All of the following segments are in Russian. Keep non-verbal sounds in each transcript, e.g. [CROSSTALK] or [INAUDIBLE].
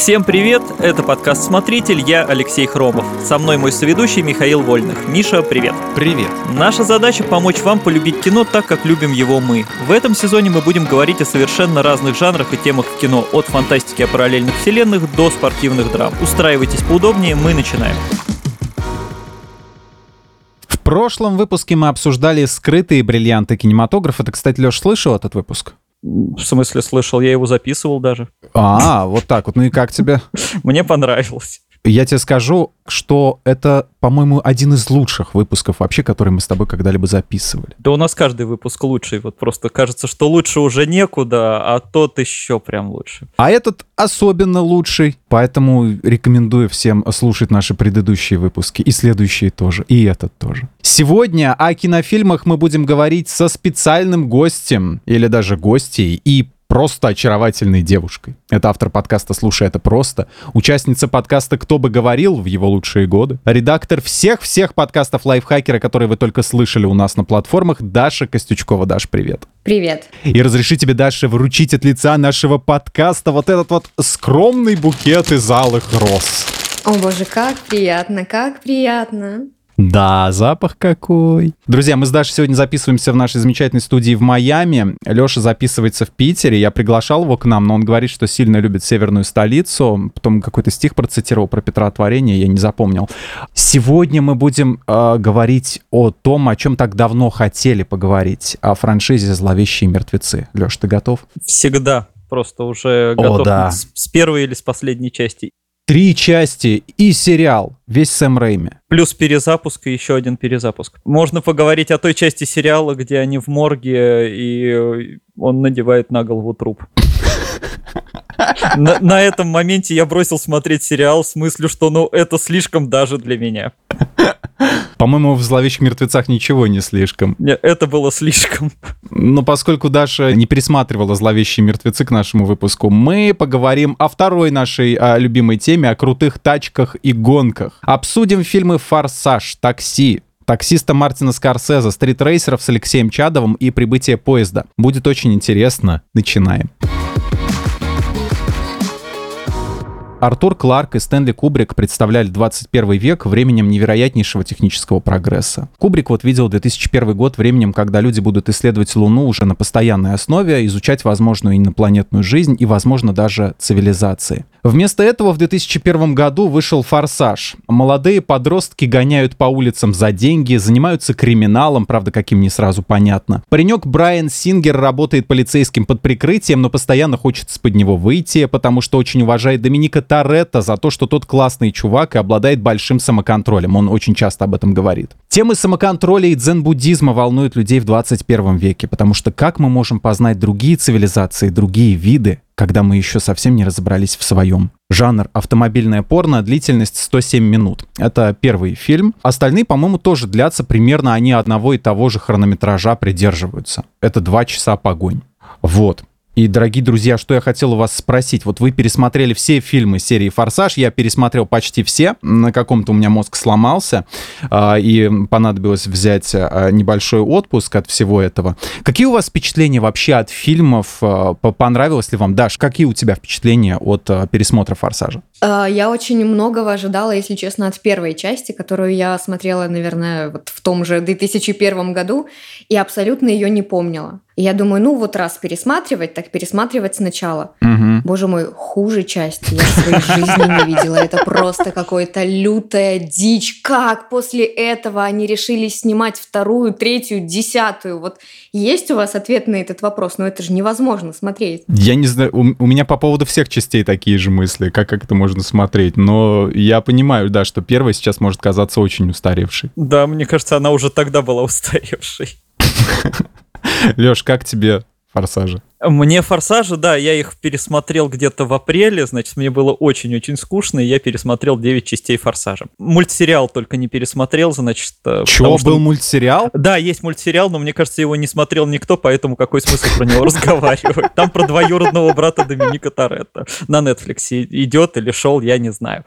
Всем привет, это подкаст «Смотритель», я Алексей Хромов. Со мной мой соведущий Михаил Вольных. Миша, привет. Привет. Наша задача – помочь вам полюбить кино так, как любим его мы. В этом сезоне мы будем говорить о совершенно разных жанрах и темах в кино, от фантастики о параллельных вселенных до спортивных драм. Устраивайтесь поудобнее, мы начинаем. В прошлом выпуске мы обсуждали скрытые бриллианты кинематографа. Ты, кстати, Леш, слышал этот выпуск? В смысле, слышал, я его записывал даже. А, вот так вот. Ну и как тебе? [LAUGHS] Мне понравилось. Я тебе скажу, что это, по-моему, один из лучших выпусков вообще, который мы с тобой когда-либо записывали. Да у нас каждый выпуск лучший. Вот просто кажется, что лучше уже некуда, а тот еще прям лучше. А этот особенно лучший, поэтому рекомендую всем слушать наши предыдущие выпуски и следующие тоже, и этот тоже. Сегодня о кинофильмах мы будем говорить со специальным гостем, или даже гостей, и просто очаровательной девушкой. Это автор подкаста «Слушай, это просто», участница подкаста «Кто бы говорил» в его лучшие годы, редактор всех-всех подкастов лайфхакера, которые вы только слышали у нас на платформах, Даша Костючкова. Даш, привет. Привет. И разреши тебе, Даша, вручить от лица нашего подкаста вот этот вот скромный букет из алых роз. О боже, как приятно, как приятно. Да, запах какой. Друзья, мы с Дашей сегодня записываемся в нашей замечательной студии в Майами. Леша записывается в Питере. Я приглашал его к нам, но он говорит, что сильно любит северную столицу. Потом какой-то стих процитировал про Петра Творения, я не запомнил. Сегодня мы будем э, говорить о том, о чем так давно хотели поговорить. О франшизе «Зловещие мертвецы». Леш, ты готов? Всегда. Просто уже О, готов да. с, с первой или с последней части. Три части и сериал. Весь Сэм Рэйми. Плюс перезапуск и еще один перезапуск. Можно поговорить о той части сериала, где они в морге, и он надевает на голову труп. На, на этом моменте я бросил смотреть сериал с мыслью, что ну это слишком даже для меня. По-моему, в «Зловещих мертвецах» ничего не слишком. Не, Это было слишком. Но поскольку Даша не пересматривала «Зловещие мертвецы» к нашему выпуску, мы поговорим о второй нашей а, любимой теме, о крутых тачках и гонках. Обсудим фильмы «Форсаж», «Такси», таксиста Мартина Скорсезе, стритрейсеров с Алексеем Чадовым и прибытие поезда. Будет очень интересно. Начинаем. Артур Кларк и Стэнли Кубрик представляли 21 век временем невероятнейшего технического прогресса. Кубрик вот видел 2001 год временем, когда люди будут исследовать Луну уже на постоянной основе, изучать возможную инопланетную жизнь и, возможно, даже цивилизации. Вместо этого в 2001 году вышел «Форсаж». Молодые подростки гоняют по улицам за деньги, занимаются криминалом, правда, каким не сразу понятно. Паренек Брайан Сингер работает полицейским под прикрытием, но постоянно хочет из-под него выйти, потому что очень уважает Доминика Торетто за то, что тот классный чувак и обладает большим самоконтролем. Он очень часто об этом говорит. Темы самоконтроля и дзен-буддизма волнуют людей в 21 веке, потому что как мы можем познать другие цивилизации, другие виды, когда мы еще совсем не разобрались в своем. Жанр автомобильное порно, длительность 107 минут. Это первый фильм. Остальные, по-моему, тоже длятся примерно, они одного и того же хронометража придерживаются. Это два часа погонь. Вот. И, дорогие друзья, что я хотел у вас спросить. Вот вы пересмотрели все фильмы серии «Форсаж», я пересмотрел почти все. На каком-то у меня мозг сломался, а, и понадобилось взять а, небольшой отпуск от всего этого. Какие у вас впечатления вообще от фильмов? А, по- Понравилось ли вам? Даш, какие у тебя впечатления от пересмотра «Форсажа»? А, Я очень многого ожидала, если честно, от первой части, которую я смотрела, наверное, вот в том же 2001 году, и абсолютно ее не помнила. И я думаю, ну вот раз пересматривать, так пересматривать сначала. Мгм. Боже мой, хуже части я в своей жизни не видела. Это просто какая-то лютая дичь. Как после этого они решили снимать вторую, третью, десятую? Вот есть у вас ответ на этот вопрос? Но это же невозможно смотреть. Я не знаю, у, у меня по поводу всех частей такие же мысли, как, как это можно смотреть. Но я понимаю, да, что первая сейчас может казаться очень устаревшей. Да, мне кажется, она уже тогда была устаревшей. [LAUGHS] Леш, как тебе «Форсажи»? Мне «Форсажи», да, я их пересмотрел где-то в апреле, значит, мне было очень-очень скучно, и я пересмотрел 9 частей «Форсажа». Мультсериал только не пересмотрел, значит... э, потому что- был мультсериал? Да, есть мультсериал, но мне кажется, его не смотрел никто, поэтому какой смысл про него [LAUGHS] разговаривать? Там про двоюродного брата Доминика Торетто. На Netflix идет или шел, я не знаю.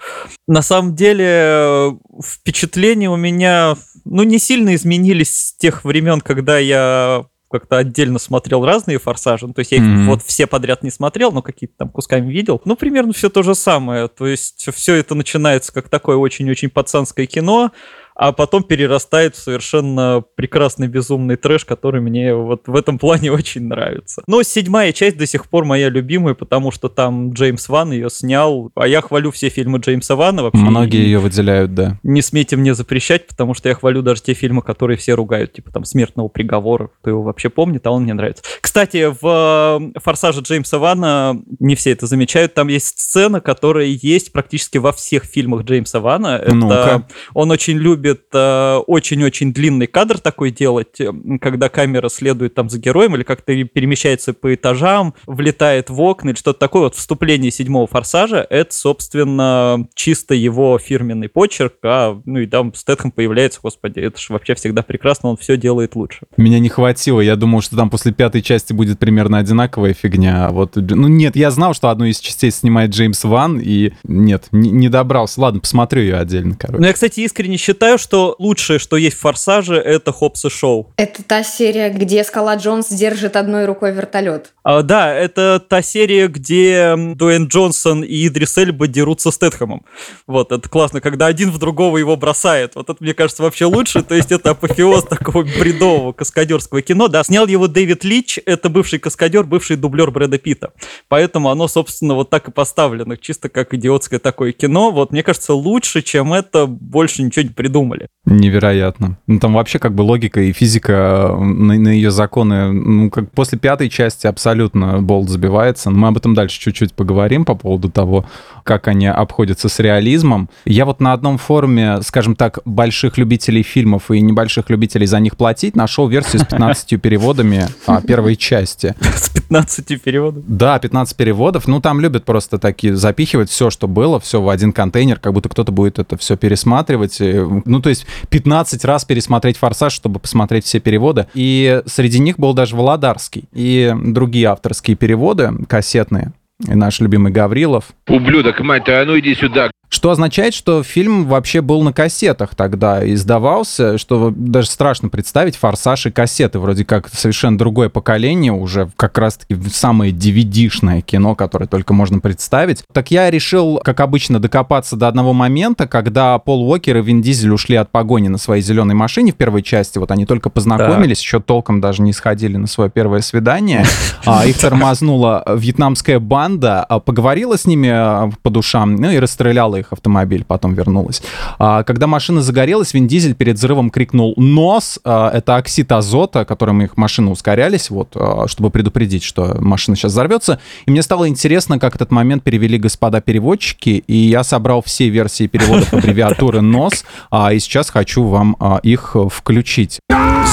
На самом деле, э, впечатления у меня, ну, не сильно изменились с тех времен, когда я как-то отдельно смотрел разные «Форсажи». Ну, то есть я их mm-hmm. вот все подряд не смотрел, но какие-то там кусками видел. Ну, примерно все то же самое. То есть все это начинается как такое очень-очень пацанское кино, а потом перерастает в совершенно прекрасный безумный трэш, который мне вот в этом плане [LAUGHS] очень нравится. Но седьмая часть до сих пор моя любимая, потому что там Джеймс Ван ее снял, а я хвалю все фильмы Джеймса Вана вообще. Многие ее выделяют, да. Не смейте мне запрещать, потому что я хвалю даже те фильмы, которые все ругают, типа там «Смертного приговора», кто его вообще помнит, а он мне нравится. Кстати, в э, «Форсаже» Джеймса Вана, не все это замечают, там есть сцена, которая есть практически во всех фильмах Джеймса Вана. Это ну он очень любит любит э, очень-очень длинный кадр такой делать, э, когда камера следует там за героем или как-то перемещается по этажам, влетает в окна или что-то такое. Вот вступление седьмого форсажа — это, собственно, чисто его фирменный почерк, а, ну и там Стэтхэм появляется, господи, это же вообще всегда прекрасно, он все делает лучше. Меня не хватило, я думал, что там после пятой части будет примерно одинаковая фигня, а вот, ну нет, я знал, что одну из частей снимает Джеймс Ван, и нет, не, не добрался. Ладно, посмотрю ее отдельно, короче. Ну, я, кстати, искренне считаю, считаю, что лучшее, что есть в «Форсаже», это Хопс и Шоу. Это та серия, где Скала Джонс держит одной рукой вертолет. А, да, это та серия, где Дуэйн Джонсон и Идрис Эльба дерутся с Тетхэмом. Вот, это классно, когда один в другого его бросает. Вот это, мне кажется, вообще лучше. То есть это апофеоз такого бредового каскадерского кино. Да, снял его Дэвид Лич, это бывший каскадер, бывший дублер Брэда Питта. Поэтому оно, собственно, вот так и поставлено, чисто как идиотское такое кино. Вот, мне кажется, лучше, чем это, больше ничего не придумал придумали. Невероятно. Ну, там вообще как бы логика и физика э, на, на ее законы, ну, как после пятой части абсолютно болт забивается. Но мы об этом дальше чуть-чуть поговорим по поводу того, как они обходятся с реализмом. Я вот на одном форуме, скажем так, больших любителей фильмов и небольших любителей за них платить, нашел версию с 15 переводами а, первой части. [LAUGHS] С 15 переводов? Да, 15 переводов. Ну, там любят просто такие запихивать все, что было, все в один контейнер, как будто кто-то будет это все пересматривать. Ну, то есть 15 раз пересмотреть «Форсаж», чтобы посмотреть все переводы. И среди них был даже Володарский и другие авторские переводы кассетные. И наш любимый Гаврилов. Ублюдок, мать, а ну иди сюда, что означает, что фильм вообще был на кассетах тогда издавался, что даже страшно представить «Форсаж» и кассеты. Вроде как совершенно другое поколение, уже как раз-таки самое DVD-шное кино, которое только можно представить. Так я решил, как обычно, докопаться до одного момента, когда Пол Уокер и Вин Дизель ушли от погони на своей зеленой машине в первой части. Вот они только познакомились, еще толком даже не сходили на свое первое свидание. [LAUGHS] А, их тормознула вьетнамская банда, а, поговорила с ними а, по душам, ну и расстреляла их их автомобиль, потом вернулась. А, когда машина загорелась, Вин Дизель перед взрывом крикнул «Нос!» а, Это оксид азота, которым их машины ускорялись, вот, а, чтобы предупредить, что машина сейчас взорвется. И мне стало интересно, как этот момент перевели господа переводчики, и я собрал все версии переводов аббревиатуры «НОС», а, и сейчас хочу вам а, их включить.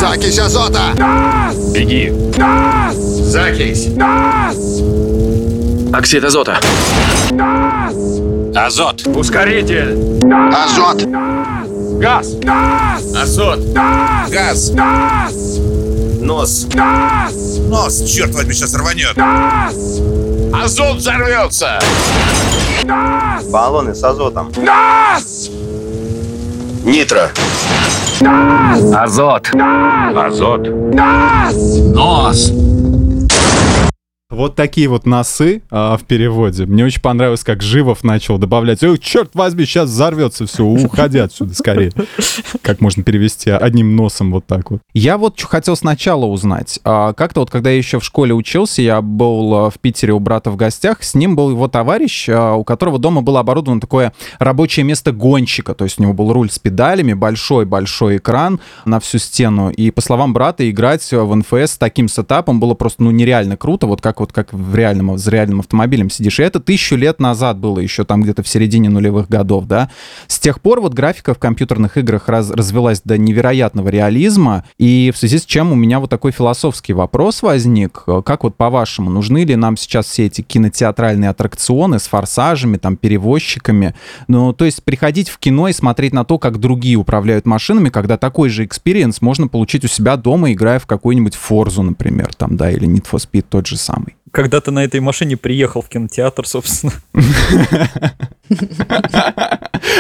Закись азота! Нас! Беги! Нас! Закись! Нас! Оксид азота! Нас! Азот. Ускоритель. Азот. Газ. Азот. Газ. Нос. Нос, черт возьми, сейчас рванет. Азот взорвется. Баллоны с азотом. Нитро. Азот. Азот. Нос. Вот такие вот носы а, в переводе. Мне очень понравилось, как Живов начал добавлять. Ой, черт возьми, сейчас взорвется все, уходи отсюда скорее. Как можно перевести одним носом вот так вот. Я вот что хотел сначала узнать. А, как-то вот, когда я еще в школе учился, я был а, в Питере у брата в гостях, с ним был его товарищ, а, у которого дома было оборудовано такое рабочее место гонщика. То есть у него был руль с педалями, большой-большой экран на всю стену. И по словам брата, играть в НФС с таким сетапом было просто ну нереально круто, вот как вот как в реальном, с реальным автомобилем сидишь. И это тысячу лет назад было, еще там где-то в середине нулевых годов, да. С тех пор вот графика в компьютерных играх раз, развелась до невероятного реализма, и в связи с чем у меня вот такой философский вопрос возник. Как вот по-вашему, нужны ли нам сейчас все эти кинотеатральные аттракционы с форсажами, там, перевозчиками? Ну, то есть приходить в кино и смотреть на то, как другие управляют машинами, когда такой же experience можно получить у себя дома, играя в какую-нибудь Forza'у, например, там, да, или Need for Speed тот же самый когда ты на этой машине приехал в кинотеатр, собственно. [LAUGHS]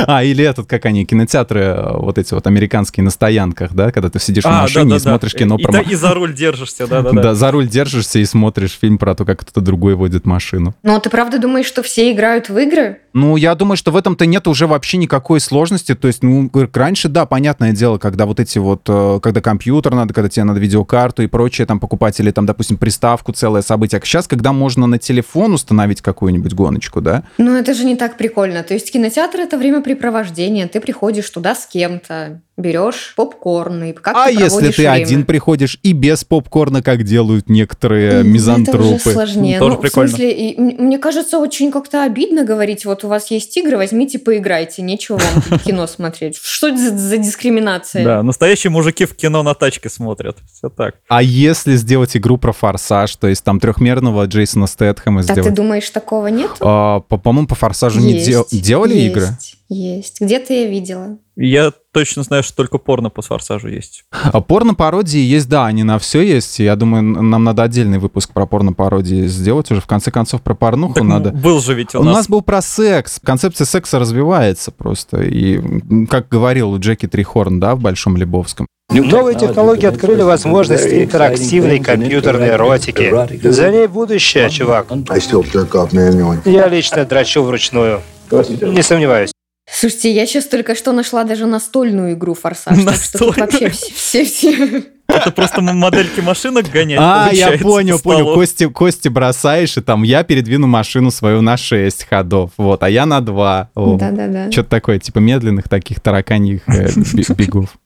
А, или этот, как они, кинотеатры, э, вот эти вот американские на стоянках, да, когда ты сидишь в А, машине и смотришь кино про... и за руль держишься, да-да-да. [LAUGHS] Да, за руль держишься и смотришь фильм про то, как кто-то другой водит машину. Но ты правда думаешь, что все играют в игры? Ну, я думаю, что в этом-то нет уже вообще никакой сложности. То есть, ну, раньше, да, понятное дело, когда вот эти вот, э, когда компьютер надо, когда тебе надо видеокарту и прочее там покупать, или там, допустим, приставку, целое событие. А сейчас, когда можно на телефон установить какую-нибудь гоночку, да? Ну, это же не так прикольно. То есть кинотеатр — это времяпрепровождение. Ты приходишь туда с кем-то, берешь попкорн и как а ты если проводишь ты время? один приходишь и без попкорна, как делают некоторые М, Это мизантропы? уже сложнее. Ну, тоже ну, прикольно. В смысле, и мне кажется, очень как-то обидно говорить, вот у вас есть игры, возьмите, поиграйте, нечего вам кино смотреть. Что это за, за дискриминация? Да, настоящие мужики в кино на тачке смотрят. Все так. А если сделать игру про форсаж, то есть там трехмерного Джейсона Стэтхэма А ты сделать? думаешь, такого нет? А, по- по-моему, по форсажу не дел- делали есть, игры? Есть. Где-то я видела. Я точно знаю, что только порно по форсажу есть. А порно-пародии есть, да, они на все есть. Я думаю, нам надо отдельный выпуск про порно-пародии сделать уже. В конце концов, про порнуху Так надо. был же ведь у, У нас нас. был про секс. Концепция секса развивается просто. И, как говорил Джеки Трихорн, да, в Большом Лебовском. Новые технологии открыли возможности интерактивной компьютерной эротики. За ней будущее, чувак. Я лично дрочу вручную. Не сомневаюсь. Слушайте, я сейчас только что нашла даже настольную игру «Форсаж». Так что тут Настольную? вообще все... все... Это просто модельки машинок гонять. А, я понял, по понял. Кости, кости бросаешь, и там я передвину машину свою на 6 ходов. Вот, а я на 2. Да-да-да. Что-то такое, типа медленных таких тараканьих э, бегов.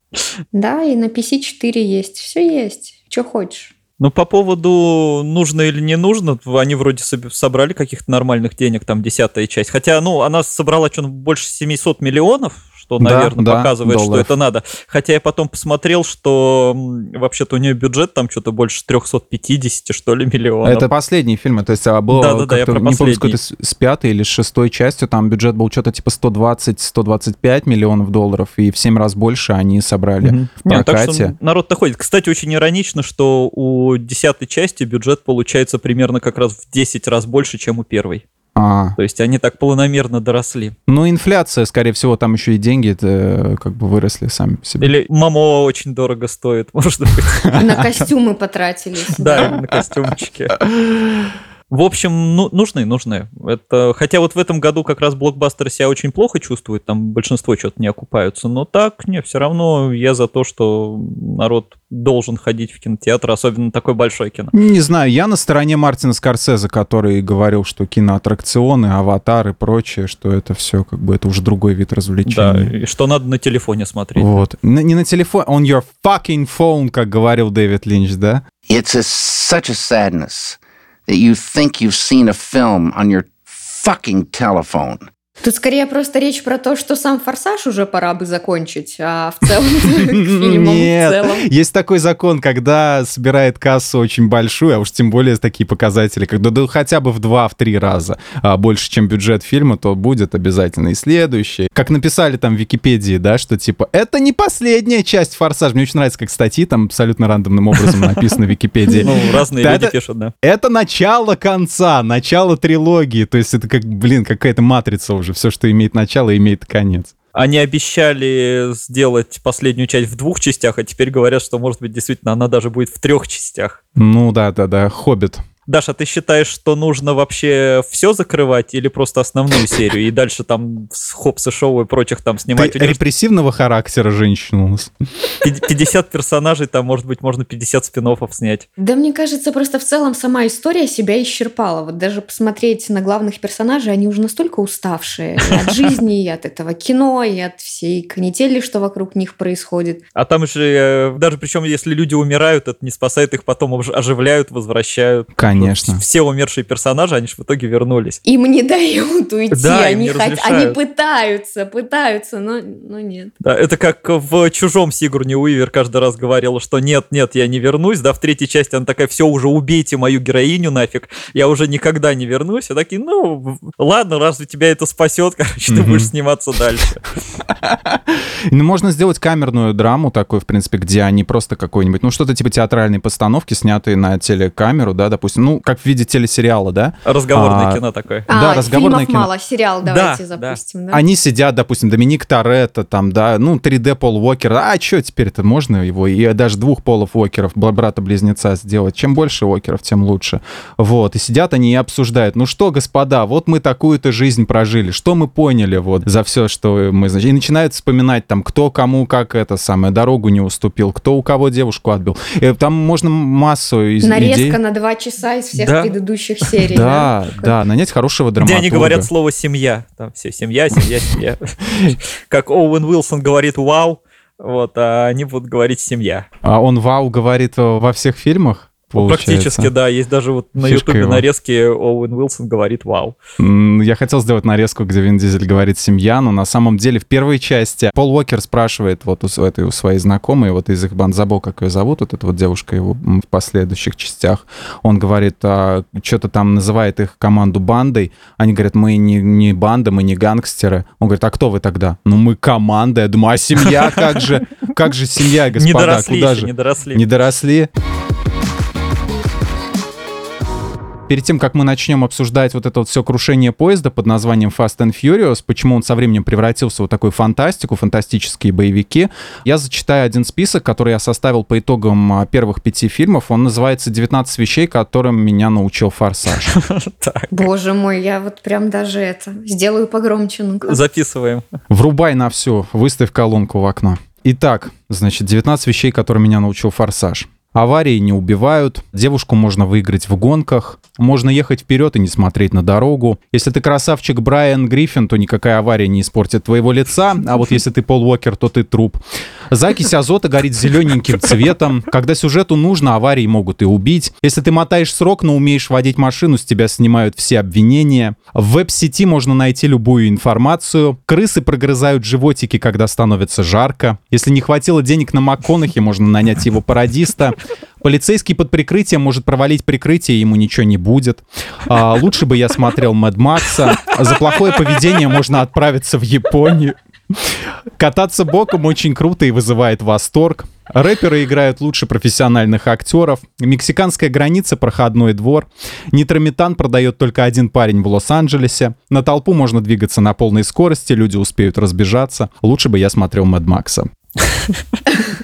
Да, и на PC4 есть. Все есть. Что хочешь. Ну, по поводу нужно или не нужно, они вроде собрали каких-то нормальных денег, там, десятая часть. Хотя, ну, она собрала что больше 700 миллионов, что, Да, наверное, да, показывает, что долларов. это надо. Хотя я потом посмотрел, что вообще-то у нее бюджет там что-то больше 350, что ли, миллионов. Это последние фильмы, то есть а, было Да-да-да, я как-то, про не помню, с последний. какой-то с, пятой или с шестой частью, там бюджет был что-то типа 120-125 миллионов долларов, и в 7 раз больше они собрали Мгм. в Не, так прокате. что народ-то ходит. Кстати, очень иронично, что у десятой части бюджет получается примерно как раз в 10 раз больше, чем у первой. А, То есть они так планомерно доросли. ну, инфляция, скорее всего, там еще и деньги э, как бы выросли сами по себе. Или Мамо очень дорого стоит, [LAUGHS] может быть. На костюмы потратились. Да, на костюмчике. [LAUGHS] В общем, ну, нужны, нужны. Это, хотя вот в этом году как раз блокбастеры себя очень плохо чувствуют, там большинство что-то не окупаются, но так, не, все равно я за то, что народ должен ходить в кинотеатр, особенно такое большое кино. Не знаю, я на стороне Мартина Скорсезе, который говорил, что киноаттракционы, аватар и прочее, что это все как бы это уже другой вид Да, развлечения. и что надо на телефоне смотреть. Вот. На- не на телефон, on your fucking phone, как говорил Дэвид Линч, да? It's a, such a sadness that you think you've seen a film on your fucking telephone. Тут скорее просто речь про то, что сам «Форсаж» уже пора бы закончить, а в целом [LAUGHS] к фильмам в Нет, целом. есть такой закон, когда собирает кассу очень большую, а уж тем более такие показатели, когда да, хотя бы в два, в три раза а, больше, чем бюджет фильма, то будет обязательно и следующий. Как написали там в Википедии, да, что типа это не последняя часть «Форсаж». Мне очень нравится, как статьи там абсолютно рандомным образом написано в Википедии. Ну, разные Да, люди это- пишут, да. Это начало конца, начало трилогии. То есть это как, блин, какая-то матрица уже. Все, что имеет начало, имеет конец. Они обещали сделать последнюю часть в двух частях, а теперь говорят, что, может быть, действительно, она даже будет в трех частях. Ну да, да, да, Хоббит. Даша, ты считаешь, что нужно вообще все закрывать или просто основную серию и дальше там с Хопса Шоу и прочих там Ты снимать? У них репрессивного характера женщина у нас. пи- 50 персонажей, там, может быть, можно 50 спин снять. Да мне кажется, просто в целом сама история себя исчерпала. Вот даже посмотреть на главных персонажей, они уже настолько уставшие и от жизни, и от этого кино, и от всей канители, что вокруг них происходит. А там же, э, даже причем, если люди умирают, это не спасает их, потом ож- оживляют, возвращают. Конечно. Вот Все умершие персонажи, они же в итоге вернулись. Им не дают уйти, Да, им они, не хот- они пытаются, пытаются, но, но нет. Да, это как в «Чужом» Сигурни Уивер каждый раз говорила, что нет, нет, я не вернусь, да, в третьей части она такая, все, уже убейте мою героиню нафиг, я уже никогда не вернусь, и такие, ну, ладно, разве тебя это спасет, [LAUGHS] короче, ты будешь сниматься дальше. Ну, можно сделать камерную драму такую, в принципе, где они просто какой-нибудь, ну, что-то типа театральной постановки, снятые на телекамеру, да, допустим. Ну, как в виде телесериала, да? Разговорное а, кино такое. А, да, разговорное кино. мало, сериал давайте да, запустим, да. да. Они сидят, допустим, Доминик Торетто, там, да, ну, 3D Пол Уокер, а что теперь-то можно его, и даже двух Полов Уокеров, брата-близнеца сделать. Чем больше Уокеров, тем лучше. Вот, и сидят они и обсуждают, ну что, господа, вот мы такую-то жизнь прожили, что мы поняли вот за все, что мы, значит, и начинают вспоминать там, кто кому как это самое, дорогу не уступил, кто у кого девушку отбил. И э, там можно массу из Нарезка идей. на два часа из всех да. предыдущих серий. [LAUGHS] Да, да, да, нанять хорошего драматурга. Где они говорят слово «семья». Там все «семья», «семья», «семья». [LAUGHS] Как Оуэн Уилсон говорит «вау», вот, а они будут говорить «семья». А он «вау» говорит во всех фильмах? Получается. Практически, да. Есть даже вот на Ютубе нарезки Оуэн Уилсон говорит «Вау». Я хотел сделать нарезку, где Вин Дизель говорит «семья», но на самом деле в первой части Пол Уокер спрашивает вот у, этой, у своей знакомой, вот из их бандзабо, как ее зовут, вот эта вот девушка его в последующих частях, он говорит, а, что-то там называет их команду бандой, они говорят, мы не, не банда, мы не гангстеры. Он говорит, а кто вы тогда? Ну, мы команда. Я думаю, а семья как же? Как же семья, господа? Не доросли Куда же? не доросли. Не доросли? Перед тем, как мы начнем обсуждать вот это вот все крушение поезда под названием Fast and Furious, почему он со временем превратился в вот такую фантастику, фантастические боевики, я зачитаю один список, который я составил по итогам а, первых пяти фильмов. Он называется «19 вещей, которым меня научил Форсаж». [LAUGHS] Боже мой, я вот прям даже это сделаю погромче. Записываем. Врубай на всю, выставь колонку в окно. Итак, значит, 19 вещей, которые меня научил Форсаж. Аварии не убивают, девушку можно выиграть в гонках, можно ехать вперед и не смотреть на дорогу. Если ты красавчик Брайан Гриффин, то никакая авария не испортит твоего лица, а вот если ты Пол Уокер, то ты труп. Закись азота горит зелененьким цветом. Когда сюжету нужно, аварии могут и убить. Если ты мотаешь срок, но умеешь водить машину, с тебя снимают все обвинения. В веб-сети можно найти любую информацию. Крысы прогрызают животики, когда становится жарко. Если не хватило денег на МакКонахи, можно нанять его пародиста. Полицейский под прикрытием может провалить прикрытие, ему ничего не будет. А, лучше бы я смотрел Мэд Макса. За плохое поведение можно отправиться в Японию. Кататься боком очень круто и вызывает восторг. Рэперы играют лучше профессиональных актеров. Мексиканская граница — проходной двор. Нитрометан продает только один парень в Лос-Анджелесе. На толпу можно двигаться на полной скорости, люди успеют разбежаться. Лучше бы я смотрел Мэд Макса.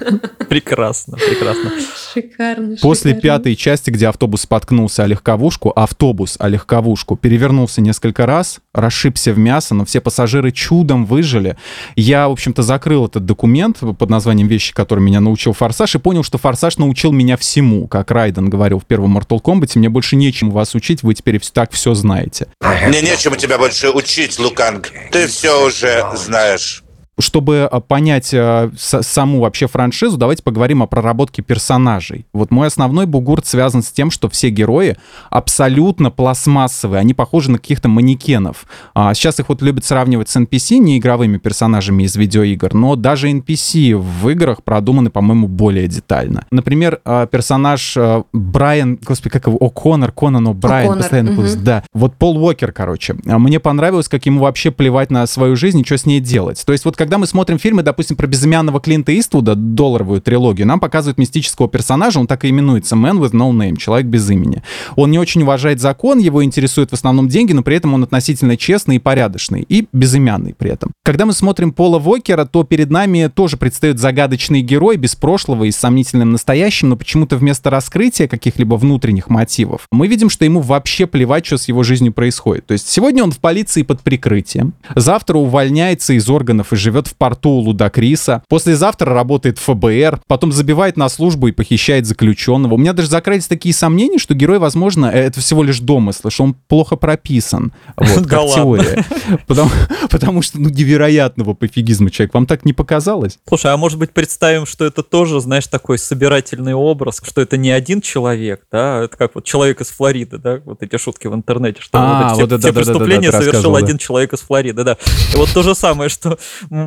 [LAUGHS] Прекрасно, прекрасно. Шикарно. После шикарно. пятой части, где автобус споткнулся о легковушку, автобус о легковушку перевернулся несколько раз, расшибся в мясо, но все пассажиры чудом выжили. Я, в общем-то, закрыл этот документ под названием «Вещи, которые меня научил Форсаж», и понял, что Форсаж научил меня всему. Как Райден говорил в первом Mortal Kombat, мне больше нечему вас учить, вы теперь так все знаете. Мне нечему тебя больше учить, Луканг. Ты все уже знаешь чтобы а, понять а, саму вообще франшизу, давайте поговорим о проработке персонажей. Вот мой основной бугурт связан с тем, что все герои абсолютно пластмассовые, они похожи на каких-то манекенов. А, сейчас их вот любят сравнивать с NPC, не игровыми персонажами из видеоигр, но даже NPC в играх продуманы, по-моему, более детально. Например, персонаж Брайан, господи, как его, О'Коннор, Конан О'Брайен, постоянно угу. да. Вот Пол Уокер, короче. Мне понравилось, как ему вообще плевать на свою жизнь и что с ней делать. То есть вот когда мы смотрим фильмы, допустим, про безымянного Клинта Иствуда, долларовую трилогию, нам показывают мистического персонажа, он так и именуется Man with No Name, человек без имени. Он не очень уважает закон, его интересуют в основном деньги, но при этом он относительно честный и порядочный, и безымянный при этом. Когда мы смотрим Пола Вокера, то перед нами тоже предстает загадочный герой без прошлого и с сомнительным настоящим, но почему-то вместо раскрытия каких-либо внутренних мотивов, мы видим, что ему вообще плевать, что с его жизнью происходит. То есть сегодня он в полиции под прикрытием, завтра увольняется из органов и живет живет в порту Лудакриса, послезавтра работает в ФБР, потом забивает на службу и похищает заключенного. У меня даже закрылись такие сомнения, что герой, возможно, э, это всего лишь домыслы, что он плохо прописан. [LAUGHS] Вот, как теория. [LAUGHS] Потому, потому что, ну, невероятного пофигизма человек. Вам так не показалось? Слушай, а может быть представим, что это тоже, знаешь, такой собирательный образ, что это не один человек, да, это как вот человек из Флориды, да, вот эти шутки в интернете, что а, вот все, да, все да, преступления да, да, совершил один человек из Флориды, да. И вот то же самое, что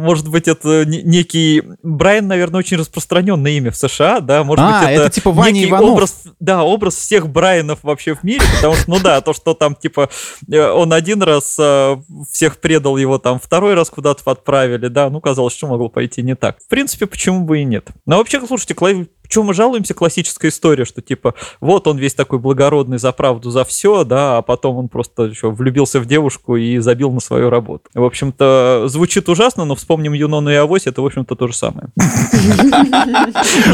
может быть, это некий... Брайан, наверное, очень распространенное имя в США, да, может а, быть, это, это типа Ваня некий Иванов. образ, да, образ всех Брайанов вообще в мире, потому что, ну да, то, что там, типа, э, он один раз э, всех предал, его там второй раз куда-то отправили, да, ну, казалось, что могло пойти не так. В принципе, почему бы и нет. Но вообще, слушайте, Клайв Чем мы жалуемся? Классическая история, что типа, вот он весь такой благородный за правду, за все, да, а потом он просто еще влюбился в девушку и забил на свою работу. В общем-то, звучит ужасно, но вспомним Юнону и Авось, это, в общем-то, то же самое. [LAUGHS]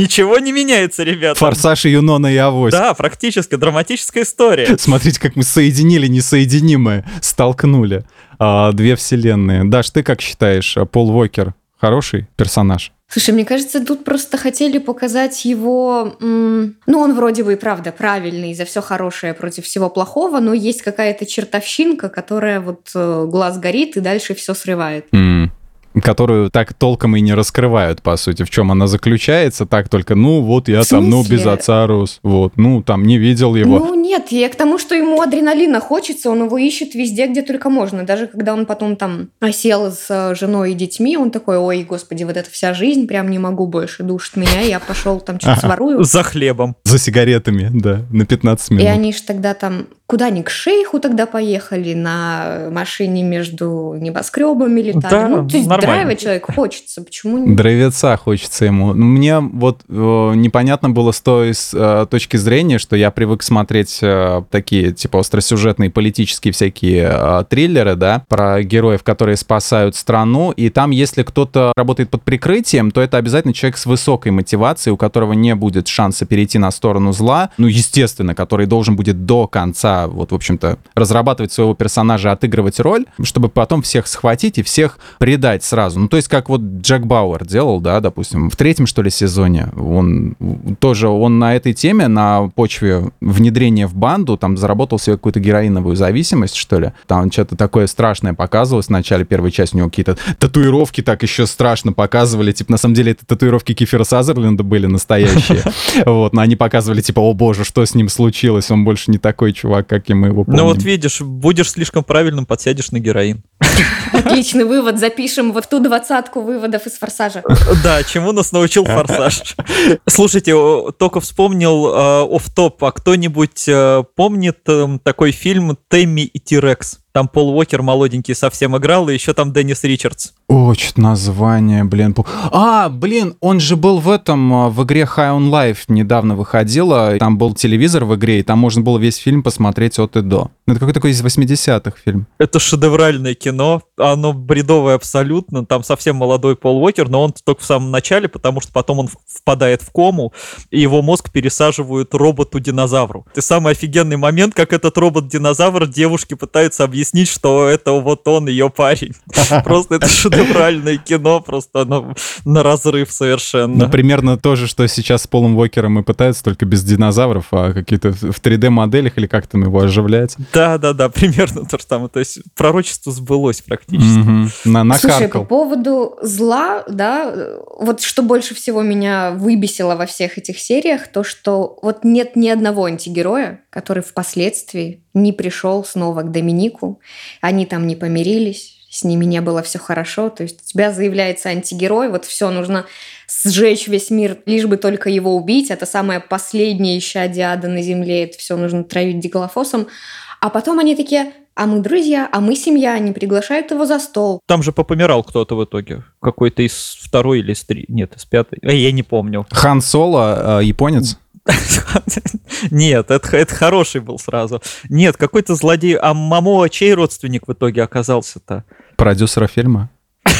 Ничего не меняется, ребята. Форсаж и Юнона и Авось. Да, практически, драматическая история. Смотрите, как мы соединили несоединимое, столкнули а, две вселенные. Даш, ты как считаешь, Пол Уокер хороший персонаж? Слушай, мне кажется, тут просто хотели показать его... ну, он вроде бы и правда правильный, за все хорошее против всего плохого, но есть какая-то чертовщинка, которая вот э, глаз горит и дальше все срывает. М, которую так толком и не раскрывают, по сути, в чем она заключается, так только, ну, вот я там, ну, без отца рос, вот, ну, там, не видел его. Ну, нет, я к тому, что ему адреналина хочется, он его ищет везде, где только можно. Даже когда он потом там осел с э, женой и детьми, он такой, ой, господи, вот эта вся жизнь, прям не могу больше, душит меня, я пошел там что-то Ага. сворую. За хлебом. За сигаретами, да, на 15 И минут. они ж тогда там куда ни к шейху тогда поехали, на машине между небоскребами летали. Да, ну, то есть нормально. драйва человек хочется, почему не? Дровеца хочется ему. Ну, Мне вот э, непонятно было с той с, э, точки зрения, что я привык смотреть э, такие, типа, остросюжетные политические всякие э, триллеры, да, про героев, которые спасают страну, и там, если кто-то работает под прикрытием, то это обязательно человек с высокой мотивацией, у которого не будет шанса перейти на сторону зла, ну, естественно, который должен будет до конца, вот, в общем-то, разрабатывать своего персонажа, отыгрывать роль, чтобы потом всех схватить и всех предать сразу. Ну, то есть, как вот Джек Бауэр делал, да, допустим, в третьем, что ли, сезоне, он тоже, он на этой теме, на почве внедрения в банду, там, заработал себе какую-то героиновую зависимость, что ли. Там что-то такое страшное показывалось в начале первой части, у него какие-то татуировки так еще страшно показывали, типа, на самом деле, это татуировки Кифера Сазерленда были настоящие, [LAUGHS] вот, но они показывали, типа, о боже, что с ним случилось, он больше не такой чувак, как и мы его помним. Ну вот видишь, будешь слишком правильным, подсядешь на героин. [LAUGHS] Отличный вывод, запишем вот ту двадцатку выводов из «Форсажа». Да, чему нас научил форсаж. Слушайте, только вспомнил э, оф-топ, а кто-нибудь э, помнит эм, такой фильм «Тэмми и Тирекс»? Там Пол Уокер молоденький совсем играл, и еще там Деннис Ричардс. О, что название, блин. А, блин, он же был в этом, а, в игре High on Life недавно выходила. Там был телевизор в игре, и там можно было весь фильм посмотреть от и до. Ну, Это какой такой из 80-х фильм. Это шедевральное кино, оно бредовое абсолютно, там совсем молодой Пол Уокер, но он только в самом начале, потому что потом он впадает в кому, и его мозг пересаживают роботу-динозавру. И самый офигенный момент, как этот робот-динозавр девушке пытается объяснить, что это вот он, ее парень. [LAUGHS] Просто это шедевральное кино, просто оно на разрыв совершенно. Ну, примерно то же, что сейчас с Полом Уокером и пытаются, только без динозавров, а какие-то в 3D-моделях или как там его оживлять. Да-да-да, примерно то же самое. То есть пророчество сбылось практически. Мгм. На, Слушай, по накаркал. поводу зла, да, вот что больше всего меня выбесило во всех этих сериях, то, что вот нет ни одного антигероя, который впоследствии не пришел снова к Доминику, они там не помирились, с ними не было все хорошо, то есть у тебя заявляется антигерой, вот все, нужно сжечь весь мир, лишь бы только его убить, это самое последнее исчадие ада на земле, это все нужно травить диглофосом, а потом они такие, а мы друзья, а мы семья, они приглашают его за стол, Там же попомирал кто-то в итоге. Какой-то из второй или из три. Нет, из пятой. Э, Я не помню. Хан Соло, э, японец? [LAUGHS] Нет, это, это хороший был сразу. Нет, какой-то злодей. А Мамо чей родственник в итоге оказался-то? Продюсера фильма? [LAUGHS]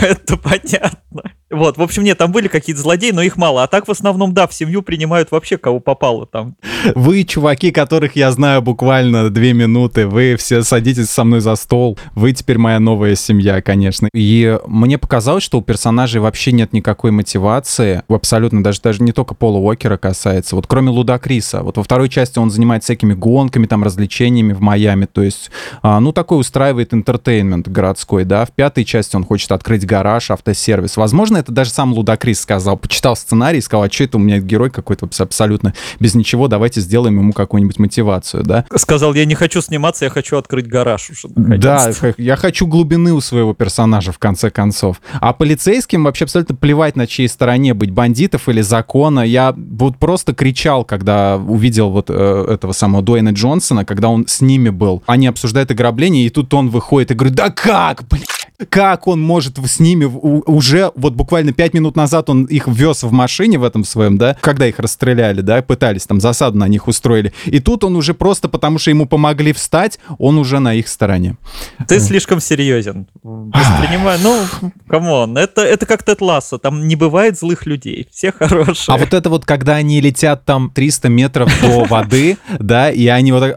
Это понятно. Вот, в общем, нет, там были какие-то злодеи, но их мало. А так в основном, да, в семью принимают вообще кого попало там. Вы, чуваки, которых я знаю буквально две минуты, вы все садитесь со мной за стол. Вы теперь моя новая семья, конечно. И мне показалось, что у персонажей вообще нет никакой мотивации. Абсолютно, даже, даже не только Пола Уокера касается. Вот кроме Лудакриса. Вот во второй части он занимается всякими гонками, там, развлечениями в Майами. То есть, а, ну, такой устраивает entertainment городской, да. В пятой части он хочет открыть гараж, автосервис. Возможно, это даже сам Лудакрис сказал. Почитал сценарий и сказал, а что это у меня герой какой-то абс- абсолютно без ничего, давайте сделаем ему какую-нибудь мотивацию, да. Сказал, я не хочу сниматься, я хочу открыть гараж уже. Да, я хочу глубины у своего персонажа, в конце концов. А полицейским вообще абсолютно плевать, на чьей стороне быть, бандитов или закона. Я вот просто кричал, когда увидел вот э, этого самого Дуэйна Джонсона, когда он с ними был. Они обсуждают ограбление, и тут он выходит и говорит, да как, блядь? Как он может с ними уже, вот буквально пять минут назад он их вез в машине в этом своем, да, когда их расстреляли, да, пытались там засаду на них устроили. И тут он уже просто потому, что ему помогли встать, он уже на их стороне. Ты слишком серьезен. Воспринимай, ну, come on, это, это как Тед Лассо, там не бывает злых людей, все хорошие. А вот это вот, когда они летят там 300 метров до [LAUGHS] воды, да, и они вот так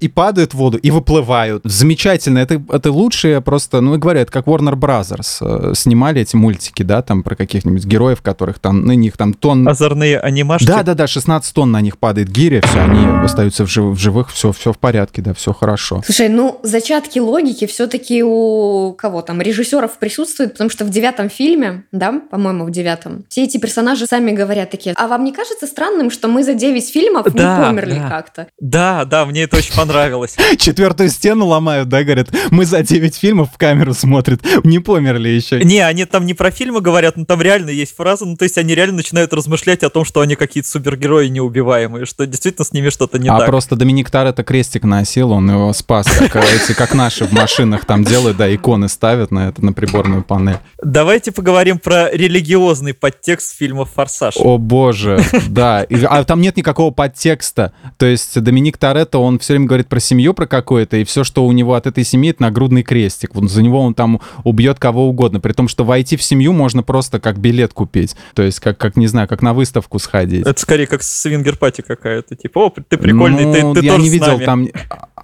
и падают в воду, и выплывают. Замечательно, это, это лучшее просто, ну, я говорю, это как Warner Brothers э, снимали эти мультики, да, там про каких-нибудь героев, которых там, на них там тон... Озорные анимашки? Да-да-да, 16 тонн на них падает гиря, все, они остаются в, жив, в живых, все, все в порядке, да, все хорошо. Слушай, ну, зачатки логики все-таки у кого там, режиссеров присутствуют, потому что в девятом фильме, да, по-моему, в девятом, все эти персонажи сами говорят такие, а вам не кажется странным, что мы за 9 фильмов да, не померли да. как-то? Да, да, мне это очень понравилось. [LAUGHS] Четвертую стену ломают, да, говорят, мы за 9 фильмов в камеру смотрят, не померли еще. Не, они там не про фильмы говорят, но там реально есть фраза, ну то есть они реально начинают размышлять о том, что они какие-то супергерои неубиваемые, что действительно с ними что-то не а так. А просто Доминик Таретто крестик носил, он его спас, как, эти, как наши в машинах там делают, да, иконы ставят на это, на приборную панель. Давайте поговорим про религиозный подтекст фильма «Форсаж». О боже, да. А там нет никакого подтекста. То есть Доминик Торетто, он все время говорит про семью, про какое-то, и все, что у него от этой семьи, это нагрудный крестик. Вот за него он там убьет кого угодно. При том, что войти в семью можно просто как билет купить. То есть, как, как не знаю, как на выставку сходить. Это скорее как свингер-пати какая-то. Типа, о, ты прикольный, ну, ты, ты я тоже не видел там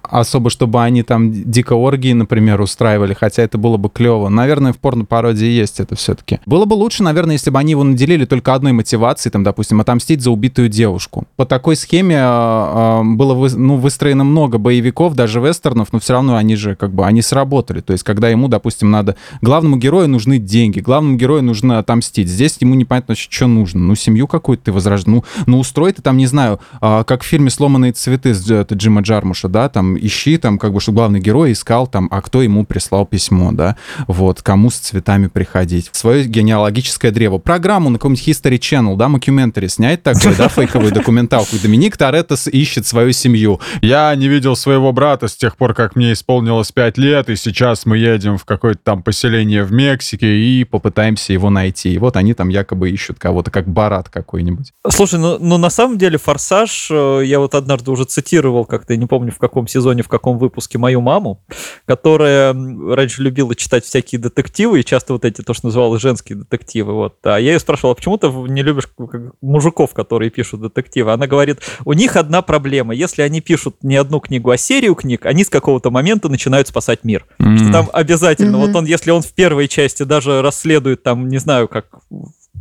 особо, чтобы они там дико оргии, например, устраивали, хотя это было бы клево. Наверное, в порно-пародии есть это все-таки. Было бы лучше, наверное, если бы они его наделили только одной мотивацией, там, допустим, отомстить за убитую девушку. По такой схеме э, было вы, ну, выстроено много боевиков, даже вестернов, но все равно они же как бы, они сработали. То есть, когда ему, допустим, надо... Главному герою нужны деньги, главному герою нужно отомстить. Здесь ему непонятно, что нужно. Ну, семью какую-то ты возрождаешь. Ну, ну, устрой ты там, не знаю, э, как в фильме «Сломанные цветы» с это, Джима Джармуша, да, там, ищи там, как бы, чтобы главный герой искал там, а кто ему прислал письмо, да, вот, кому с цветами приходить. Свое генеалогическое древо. Программу на каком-нибудь History Channel, да, мокюментари снять такой, да, фейковую документалку. Доминик Торетто ищет свою семью. Я не видел своего брата с тех пор, как мне исполнилось пять лет, и сейчас мы едем в какое-то там поселение в Мексике и попытаемся его найти. И вот они там якобы ищут кого-то, как Барат какой-нибудь. Слушай, ну, ну на самом деле «Форсаж», э, я вот однажды уже цитировал как-то, не помню в каком сезоне, в каком выпуске, мою маму, которая раньше любила читать всякие детективы, и часто вот эти, то, что называлось женские детективы. Вот. А я ее спрашивал, а почему ты не любишь мужиков, которые пишут детективы? Она говорит, у них одна проблема. Если они пишут не одну книгу, а серию книг, они с какого-то момента начинают спасать мир. Mm-hmm. Что там обязательно, mm-hmm. вот он, если он в первой части даже расследует там, не знаю, как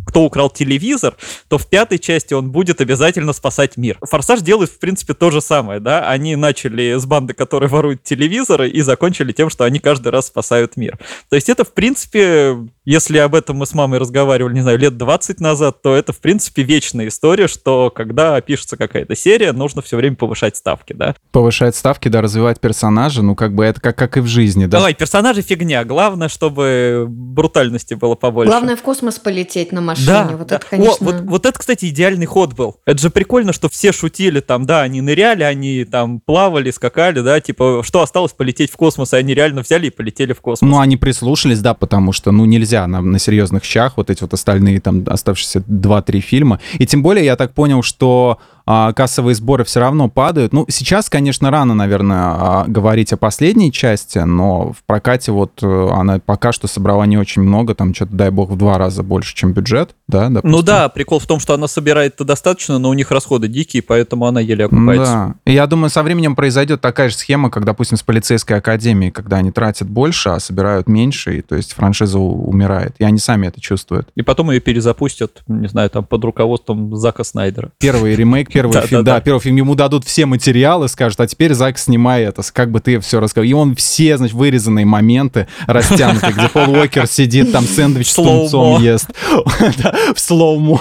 кто украл телевизор, то в пятой части он будет обязательно спасать мир. Форсаж делает, в принципе, то же самое, да, они начали с банды, которые воруют телевизоры, и закончили тем, что они каждый раз спасают мир. То есть это, в принципе, если об этом мы с мамой разговаривали, не знаю, лет 20 назад, то это, в принципе, вечная история, что когда пишется какая-то серия, нужно все время повышать ставки, да. Повышать ставки, да, развивать персонажа, ну, как бы это как, как и в жизни, да. Давай, персонажи фигня, главное, чтобы брутальности было побольше. Главное в космос полететь на машине, да, вот да. это, конечно... О, вот, вот это, кстати, идеальный ход был. Это же прикольно, что все шутили там, да, они ныряли, они там плавали, скакали, да, типа, что осталось полететь в космос, и они реально взяли и полетели в космос. Ну, они прислушались, да, потому что, ну, нельзя нельзя на, на серьезных щах вот эти вот остальные там оставшиеся 2-3 фильма. И тем более я так понял, что а, кассовые сборы все равно падают. Ну, сейчас, конечно, рано, наверное, а, говорить о последней части, но в прокате вот э, она пока что собрала не очень много, там что-то, дай бог, в два раза больше, чем бюджет, да, допустим. Ну да, прикол в том, что она собирает-то достаточно, но у них расходы дикие, поэтому она еле окупается. Да, я думаю, со временем произойдет такая же схема, как, допустим, с полицейской академией, когда они тратят больше, а собирают меньше, и то есть франшиза умирает, и они сами это чувствуют. И потом ее перезапустят, не знаю, там под руководством Зака Снайдера. Первый ремейк первый да, фильм, да, да, первый фильм, ему дадут все материалы, скажут, а теперь Зак снимай это, как бы ты все рассказал. И он все, значит, вырезанные моменты растянутые, где Пол Уокер сидит, там сэндвич с тунцом ест. [LAUGHS] В slow-mo.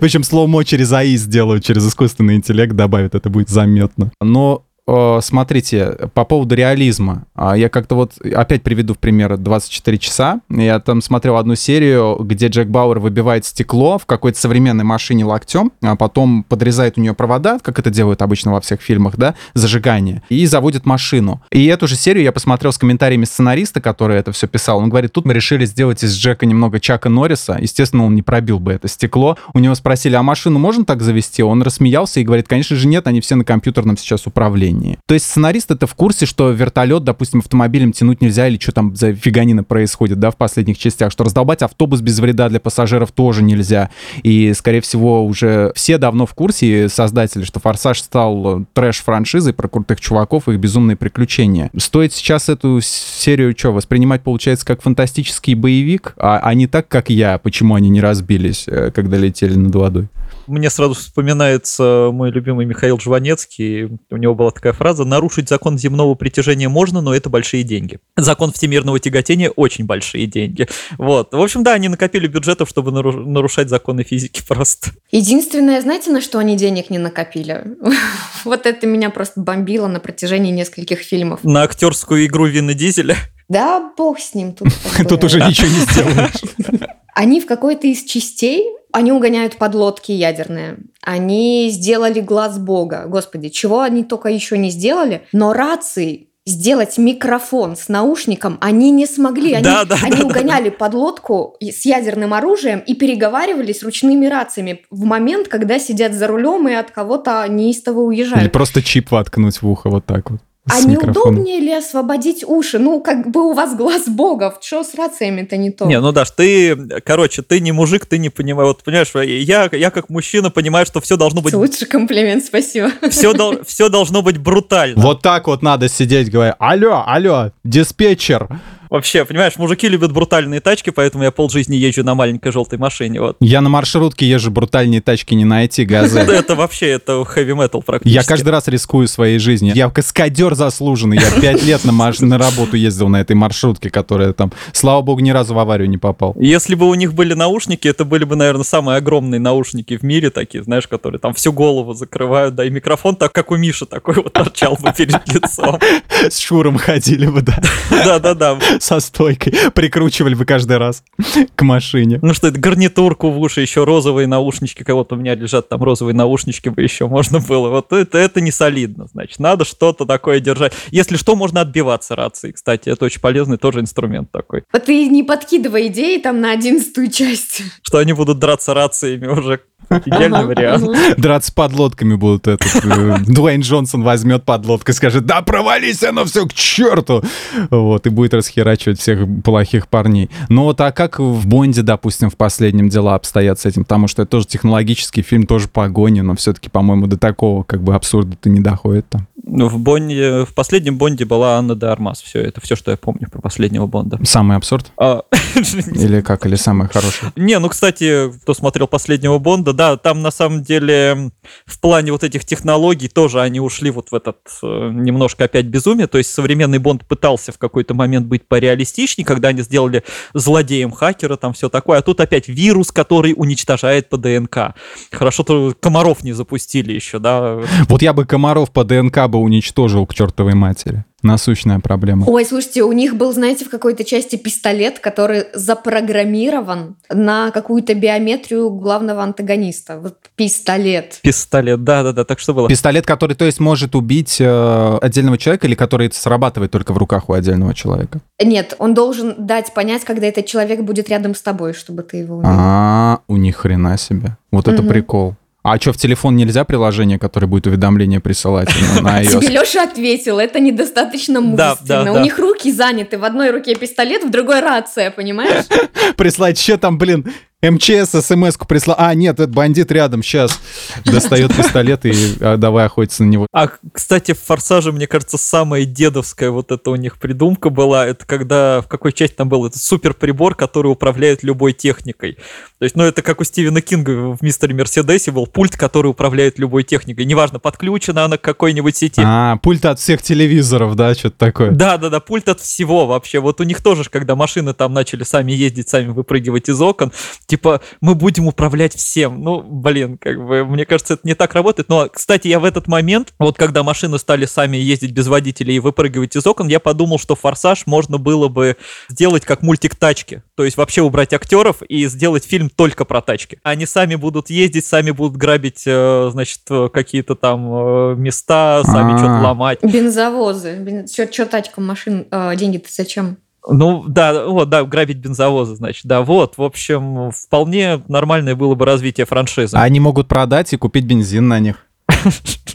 Причем slow-mo через AI сделают, через искусственный интеллект добавят, это будет заметно. Но смотрите, по поводу реализма. А, Я как-то вот опять приведу в пример 24 часа. Я там смотрел одну серию, где Джек Бауэр выбивает стекло в какой-то современной машине локтем, а потом подрезает у нее провода, как это делают обычно во всех фильмах, да, зажигание, и заводит машину. И эту же серию я посмотрел с комментариями сценариста, который это все писал. Он говорит, тут мы решили сделать из Джека немного Чака Норриса. Естественно, он не пробил бы это стекло. У него спросили, а машину можно так завести? Он рассмеялся и говорит, конечно же нет, они все на компьютерном сейчас управлении. То есть сценарист это в курсе, что вертолет, допустим, автомобилем тянуть нельзя или что там за фиганина происходит, да, в последних частях, что раздолбать автобус без вреда для пассажиров тоже нельзя. И, скорее всего, уже все давно в курсе, создатели, что «Форсаж» стал трэш-франшизой про крутых чуваков и их безумные приключения. Стоит сейчас эту серию что, воспринимать, получается, как фантастический боевик, а, а не так, как я, почему они не разбились, э, когда летели над водой. Мне сразу вспоминается мой любимый Михаил Жванецкий. У него была такая фраза «Нарушить закон земного притяжения можно, но это большие деньги». Закон всемирного тяготения – очень большие деньги. Вот. В общем, да, они накопили бюджетов, чтобы нару- нарушать законы физики [LAUGHS] просто. Единственное, знаете, на что они денег не накопили? [LAUGHS] Вот это меня просто бомбило на протяжении нескольких фильмов. На актерскую игру Вина Дизеля. Да, бог с ним. Тут, [LAUGHS] Тут уже ничего не сделаешь. Они в какой-то из частей, они угоняют подлодки ядерные. Они сделали глаз бога. Господи, чего они только еще не сделали. Но рации сделать микрофон с наушником они не смогли. Они, Да, да, они да, да. угоняли подлодку и- с ядерным оружием и переговаривались ручными рациями в момент, когда сидят за рулем и от кого-то неистово Или уезжают. просто чип воткнуть в ухо вот так вот. А с не микрофоном. удобнее ли освободить уши? Ну, как бы у вас глаз бога. Что с рациями-то не то? Не, ну Даш, ты, короче, ты не мужик, ты не понимаешь. Вот понимаешь, я, я как мужчина понимаю, что все должно быть, Лучший комплимент, спасибо. все, [LAUGHS] все должно быть брутально. Вот так вот надо сидеть, говоря, алло, алло, диспетчер. Вообще, понимаешь, мужики любят брутальные тачки, поэтому я полжизни езжу на маленькой желтой машине. Вот. Я на маршрутке езжу, брутальнее тачки не найти, газы. [LAUGHS] Это вообще, это хэви метал практически. Я каждый раз рискую своей жизнью. Я каскадер заслуженный. Я пять лет на работу ездил на этой маршрутке, которая там, слава богу, ни разу в аварию не попал. Если бы у них были наушники, это были бы, наверное, самые огромные наушники в мире такие, знаешь, которые там всю голову закрывают, да, и микрофон так, как у Миши, такой вот торчал бы перед лицом. [LAUGHS] С Шуром ходили бы, да, [LAUGHS] Да-да-да. [LAUGHS] со стойкой. Прикручивали бы каждый раз [LAUGHS] к машине. Ну что это, гарнитурку в уши, еще розовые наушнички, кого-то у меня лежат там розовые наушнички бы еще можно было. Вот это, это не солидно, значит, надо что-то такое держать. Если что, можно отбиваться рации, кстати, это очень полезный тоже инструмент такой. Вот ты не подкидывай идеи там на одиннадцатую часть. Что они будут драться рациями уже идеальный вариант. Драться подлодками будут этот. э, [LAUGHS] Дуэйн Джонсон возьмет подлодку и скажет, да провались оно все к черту. Вот, и будет расхерачивать всех плохих парней. Но вот а как в Бонде, допустим, в последнем дела обстоят с этим? Потому что это тоже технологический фильм, тоже погони, но все-таки, по-моему, до такого как бы абсурда-то не доходит там. Ну, В, Бонде, в последнем Бонде была Анна де Армас. Все, это все, что я помню про последнего Бонда. Самый абсурд? А, [LAUGHS] Или как? Или самый хороший? Не, ну, кстати, кто смотрел последнего Бонда, да, там на самом деле в плане вот этих технологий тоже они ушли вот в этот э, немножко опять безумие. То есть современный Бонд пытался в какой-то момент быть пореалистичнее, когда они сделали злодеем хакера, там все такое. А тут опять вирус, который уничтожает по ДНК. Хорошо, то комаров не запустили еще, да. Вот я бы комаров по ДНК бы уничтожил к чертовой матери. Насущная проблема. Ой, слушайте, у них был, знаете, в какой-то части пистолет, который запрограммирован на какую-то биометрию главного антагониста. Вот пистолет. Пистолет, да-да-да, так что было. Пистолет, который, то есть, может убить э, отдельного человека или который срабатывает только в руках у отдельного человека? Нет, он должен дать понять, когда этот человек будет рядом с тобой, чтобы ты его убил. А, у них хрена себе. Вот это прикол. А что, в телефон нельзя приложение, которое будет уведомление присылать на- Тебе iOS? Леша ответил, это недостаточно Да, мужественно. да, У да. них руки заняты, в одной руке пистолет, в другой рация, понимаешь? [LAUGHS] Прислать, что там, блин, МЧС смс-ку прислал. А, нет, это бандит рядом, сейчас. Достает пистолет и а, давай охотиться на него. А, кстати, в «Форсаже», мне кажется, самая дедовская вот эта у них придумка была, это когда, в какой части там был этот суперприбор, который управляет любой техникой. То есть, ну, это как у Стивена Кинга в «Мистере Мерседесе» был пульт, который управляет любой техникой. Неважно, подключена она к какой-нибудь сети. А, пульт от всех телевизоров, да, что-то такое. Да, да, да, пульт от всего вообще. Вот у них тоже, когда машины там начали сами ездить, сами выпрыгивать из окон, Типа, мы будем управлять всем. Ну, блин, как бы, мне кажется, это не так работает. Но, кстати, я в этот момент, вот когда машины стали сами ездить без водителей и выпрыгивать из окон, я подумал, что «Форсаж» можно было бы сделать как мультик тачки. То есть вообще убрать актеров и сделать фильм только про тачки. Они сами будут ездить, сами будут грабить, э, значит, э, какие-то там э, места, сами А. что-то ломать. Бензовозы. Что тачкам машин э, деньги-то зачем? Ну, да, вот, да, грабить бензовозы, значит, да, вот, в общем, вполне нормальное было бы развитие франшизы. А Они могут продать и купить бензин на них. [LAUGHS]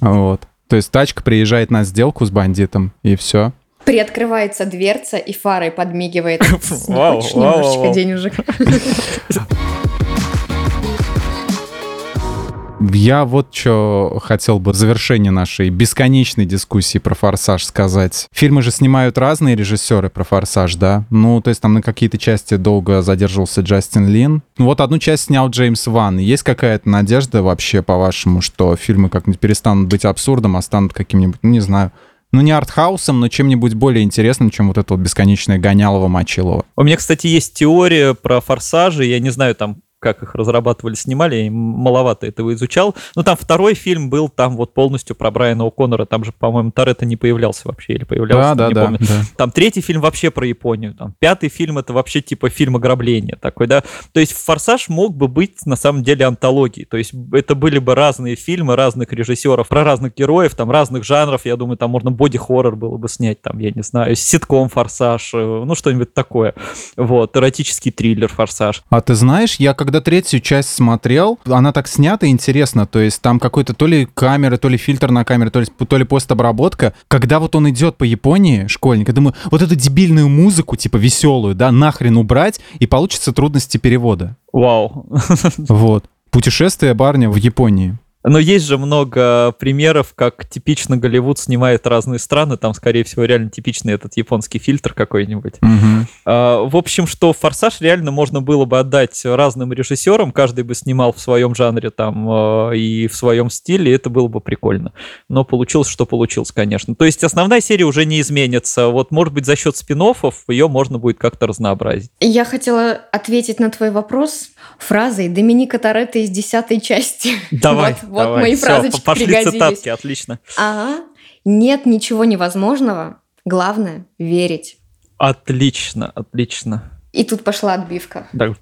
Вот. То есть тачка приезжает на сделку с бандитом, и все. Приоткрывается дверца и фарой подмигивает. [LAUGHS] Вау, немножечко вау. денежек? [LAUGHS] Я вот что хотел бы в завершении нашей бесконечной дискуссии про «Форсаж» сказать. Фильмы же снимают разные режиссеры про «Форсаж», да? Ну, то есть там на какие-то части долго задерживался Джастин Лин. Ну, вот одну часть снял Джеймс Ван. Есть какая-то надежда вообще, по-вашему, что фильмы как-нибудь перестанут быть абсурдом, а станут каким-нибудь, ну, не знаю, ну, не артхаусом, но чем-нибудь более интересным, чем вот это вот бесконечное гонялово Мочилово. У меня, кстати, есть теория про форсажи. Я не знаю, там как их разрабатывали, снимали, я маловато этого изучал. Но там второй фильм был там вот полностью про Брайана О'Коннора. Там же, по-моему, Торетто не появлялся вообще или появлялся, Да, да, не да, помню. да. Там третий фильм вообще про Японию. Там пятый фильм это вообще типа фильм ограбления такой, да. То есть Форсаж мог бы быть на самом деле антологией. То есть это были бы разные фильмы разных режиссеров про разных героев, там разных жанров. Я думаю, там можно боди-хоррор было бы снять, там, я не знаю, ситком Форсаж, э, ну что-нибудь такое. Вот, эротический триллер Форсаж. А ты знаешь, я когда третью часть смотрел, она так снята интересно, то есть там какой-то то ли камера, то ли фильтр на камере, то ли, то ли постобработка. Когда вот он идет по Японии, школьник, я думаю, вот эту дебильную музыку, типа веселую, да, нахрен убрать, и получится трудности перевода. Вау. Вот. Путешествие барня в Японии. Но есть же много примеров, как типично Голливуд снимает разные страны. Там, скорее всего, реально типичный этот японский фильтр какой-нибудь. Мгм. А, В общем, что «Форсаж» реально можно было бы отдать разным режиссерам, каждый бы снимал в своем жанре там э, и в своем стиле, и это было бы прикольно. Но получилось, что получилось, конечно. То есть основная серия уже не изменится. Вот, может быть, за счет спин ее можно будет как-то разнообразить. Я хотела ответить на твой вопрос фразой Доминика Торетто из десятой части. Давай, Вот, вот давай. мои Всё, фразочки [LAUGHS] пошли пригодились. цитатки, отлично. Ага. Нет ничего невозможного. Главное — верить. Отлично, отлично. И тут пошла отбивка. Так,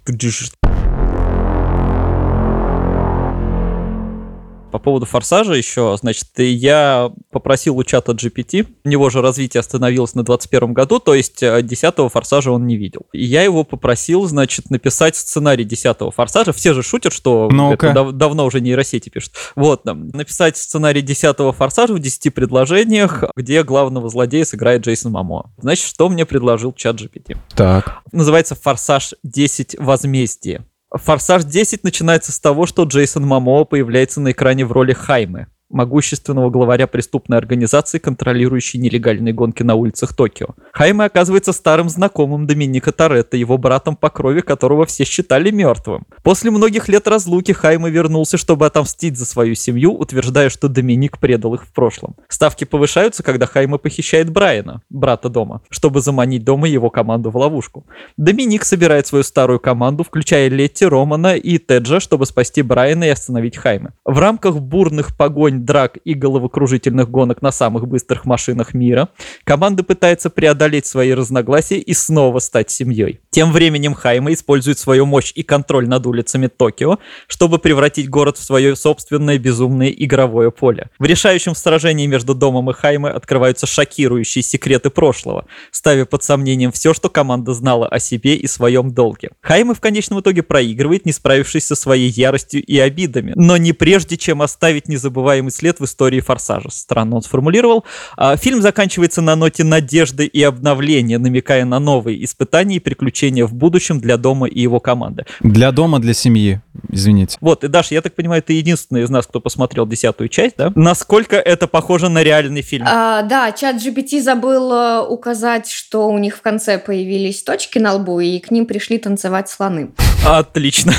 поводу форсажа еще, значит, я попросил у чата GPT, у него же развитие остановилось на 21 году, то есть 10 форсажа он не видел. И я его попросил, значит, написать сценарий 10 форсажа. Все же шутят, что Ну-ка. это дав- давно уже нейросети пишут. Вот, там, написать сценарий 10 форсажа в 10 предложениях, где главного злодея сыграет Джейсон Мамо. Значит, что мне предложил чат GPT? Так. называется «Форсаж 10. Возмездие». «Форсаж 10» начинается с того, что Джейсон Мамоа появляется на экране в роли Хаймы, могущественного главаря преступной организации, контролирующей нелегальные гонки на улицах Токио. Хайме оказывается старым знакомым Доминика Торетто, его братом по крови, которого все считали мертвым. После многих лет разлуки Хайме вернулся, чтобы отомстить за свою семью, утверждая, что Доминик предал их в прошлом. Ставки повышаются, когда Хайме похищает Брайана, брата дома, чтобы заманить дома его команду в ловушку. Доминик собирает свою старую команду, включая Летти, Романа и Теджа, чтобы спасти Брайана и остановить Хайме. В рамках бурных погонь, драк и головокружительных гонок на самых быстрых машинах мира, команда пытается преодолеть свои разногласия и снова стать семьей. Тем временем Хайме использует свою мощь и контроль над улицами Токио, чтобы превратить город в свое собственное безумное игровое поле. В решающем сражении между домом и Хайме открываются шокирующие секреты прошлого, ставя под сомнением все, что команда знала о себе и своем долге. Хайме в конечном итоге проигрывает, не справившись со своей яростью и обидами, но не прежде, чем оставить незабываемый след в истории Форсажа. Странно он сформулировал. А, Фильм заканчивается на ноте надежды и обновления, намекая на новые испытания и приключения в будущем для дома и его команды. Для дома, для семьи. Извините. Вот, и Даша, я так понимаю, ты единственный из нас, кто посмотрел десятую часть, да? Насколько это похоже на реальный фильм? А, да, чат GPT забыл э, указать, что у них в конце появились точки на лбу, и к ним пришли танцевать слоны. Отлично.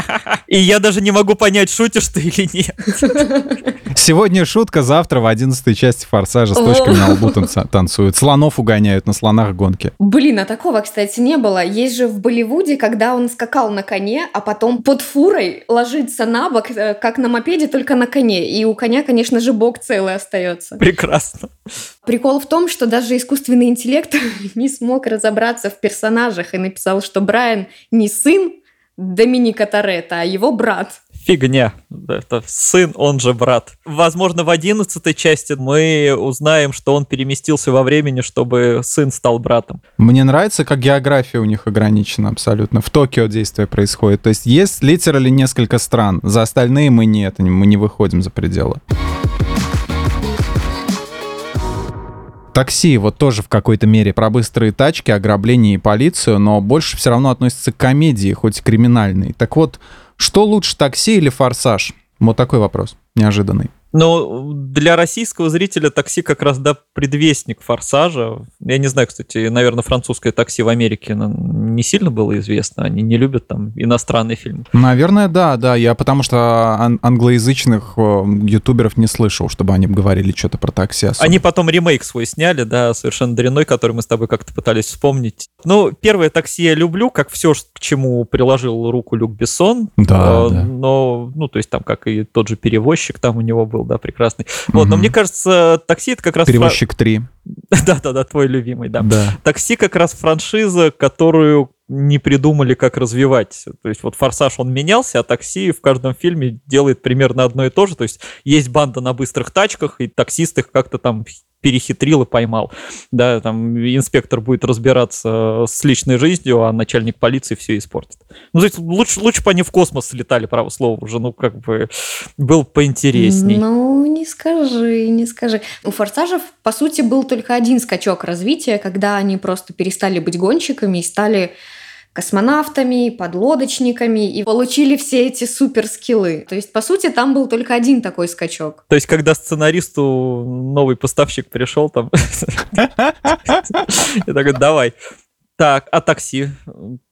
[LAUGHS] И я даже не могу понять, шутишь ты или нет. [LAUGHS] Сегодня шутка, завтра в 11 части «Форсажа» с точками на лбу танцуют. Слонов угоняют на слонах гонки. Блин, а такого, кстати, не было. Есть же в Болливуде, когда он скакал на коне, а потом под фурой ложится на бок, э, как на мопеде, только на коне. И у коня, конечно же, бок целый остается. Прекрасно. Прикол в том, что даже искусственный интеллект [LAUGHS] не смог разобраться в персонажах и написал, что Брайан не сын Доминика Торетто, а его брат. Фигня. Это сын, он же брат. Возможно, в одиннадцатой части мы узнаем, что он переместился во времени, чтобы сын стал братом. Мне нравится, как география у них ограничена абсолютно. В Токио действие происходит. То есть есть литерали несколько стран. За остальные мы нет, мы не выходим за пределы. Такси вот тоже в какой-то мере про быстрые тачки, ограбление и полицию, но больше все равно относится к комедии, хоть и криминальной. Так вот, что лучше, такси или форсаж? Вот такой вопрос, неожиданный. Но для российского зрителя такси как раз, да, предвестник форсажа. Я не знаю, кстати, наверное, французское такси в Америке не сильно было известно. Они не любят там иностранные фильмы. Наверное, да, да. Я потому что ан- англоязычных э, ютуберов не слышал, чтобы они говорили что-то про такси. особо. Они потом ремейк свой сняли, да, совершенно дрянной, который мы с тобой как-то пытались вспомнить. Ну, первое такси я люблю, как все, к чему приложил руку Люк Бессон. Да, Э, да. Но, ну, то есть там, как и тот же перевозчик там у него был, да, прекрасный. Вот, но мне кажется, такси это как раз... Перевозчик 3. [LAUGHS] Да-да-да, твой любимый, да. Да. Такси как раз франшиза, которую не придумали, как развивать. То есть вот «Форсаж» он менялся, а такси в каждом фильме делает примерно одно и то же. То есть есть банда на быстрых тачках, и таксист их как-то там перехитрил и поймал. Да, там инспектор будет разбираться с личной жизнью, а начальник полиции все испортит. Ну, то есть лучше, лучше бы они в космос слетали, право слово уже, ну, как бы был поинтересней. Ну, не скажи, не скажи. У «Форсажев», по сути, был только один скачок развития, когда они просто перестали быть гонщиками и стали космонавтами, подлодочниками и получили все эти суперскиллы. То есть, по сути, там был только один такой скачок. То есть, когда сценаристу новый поставщик пришел, там... [LAUGHS] Я такой, давай. Так, а такси?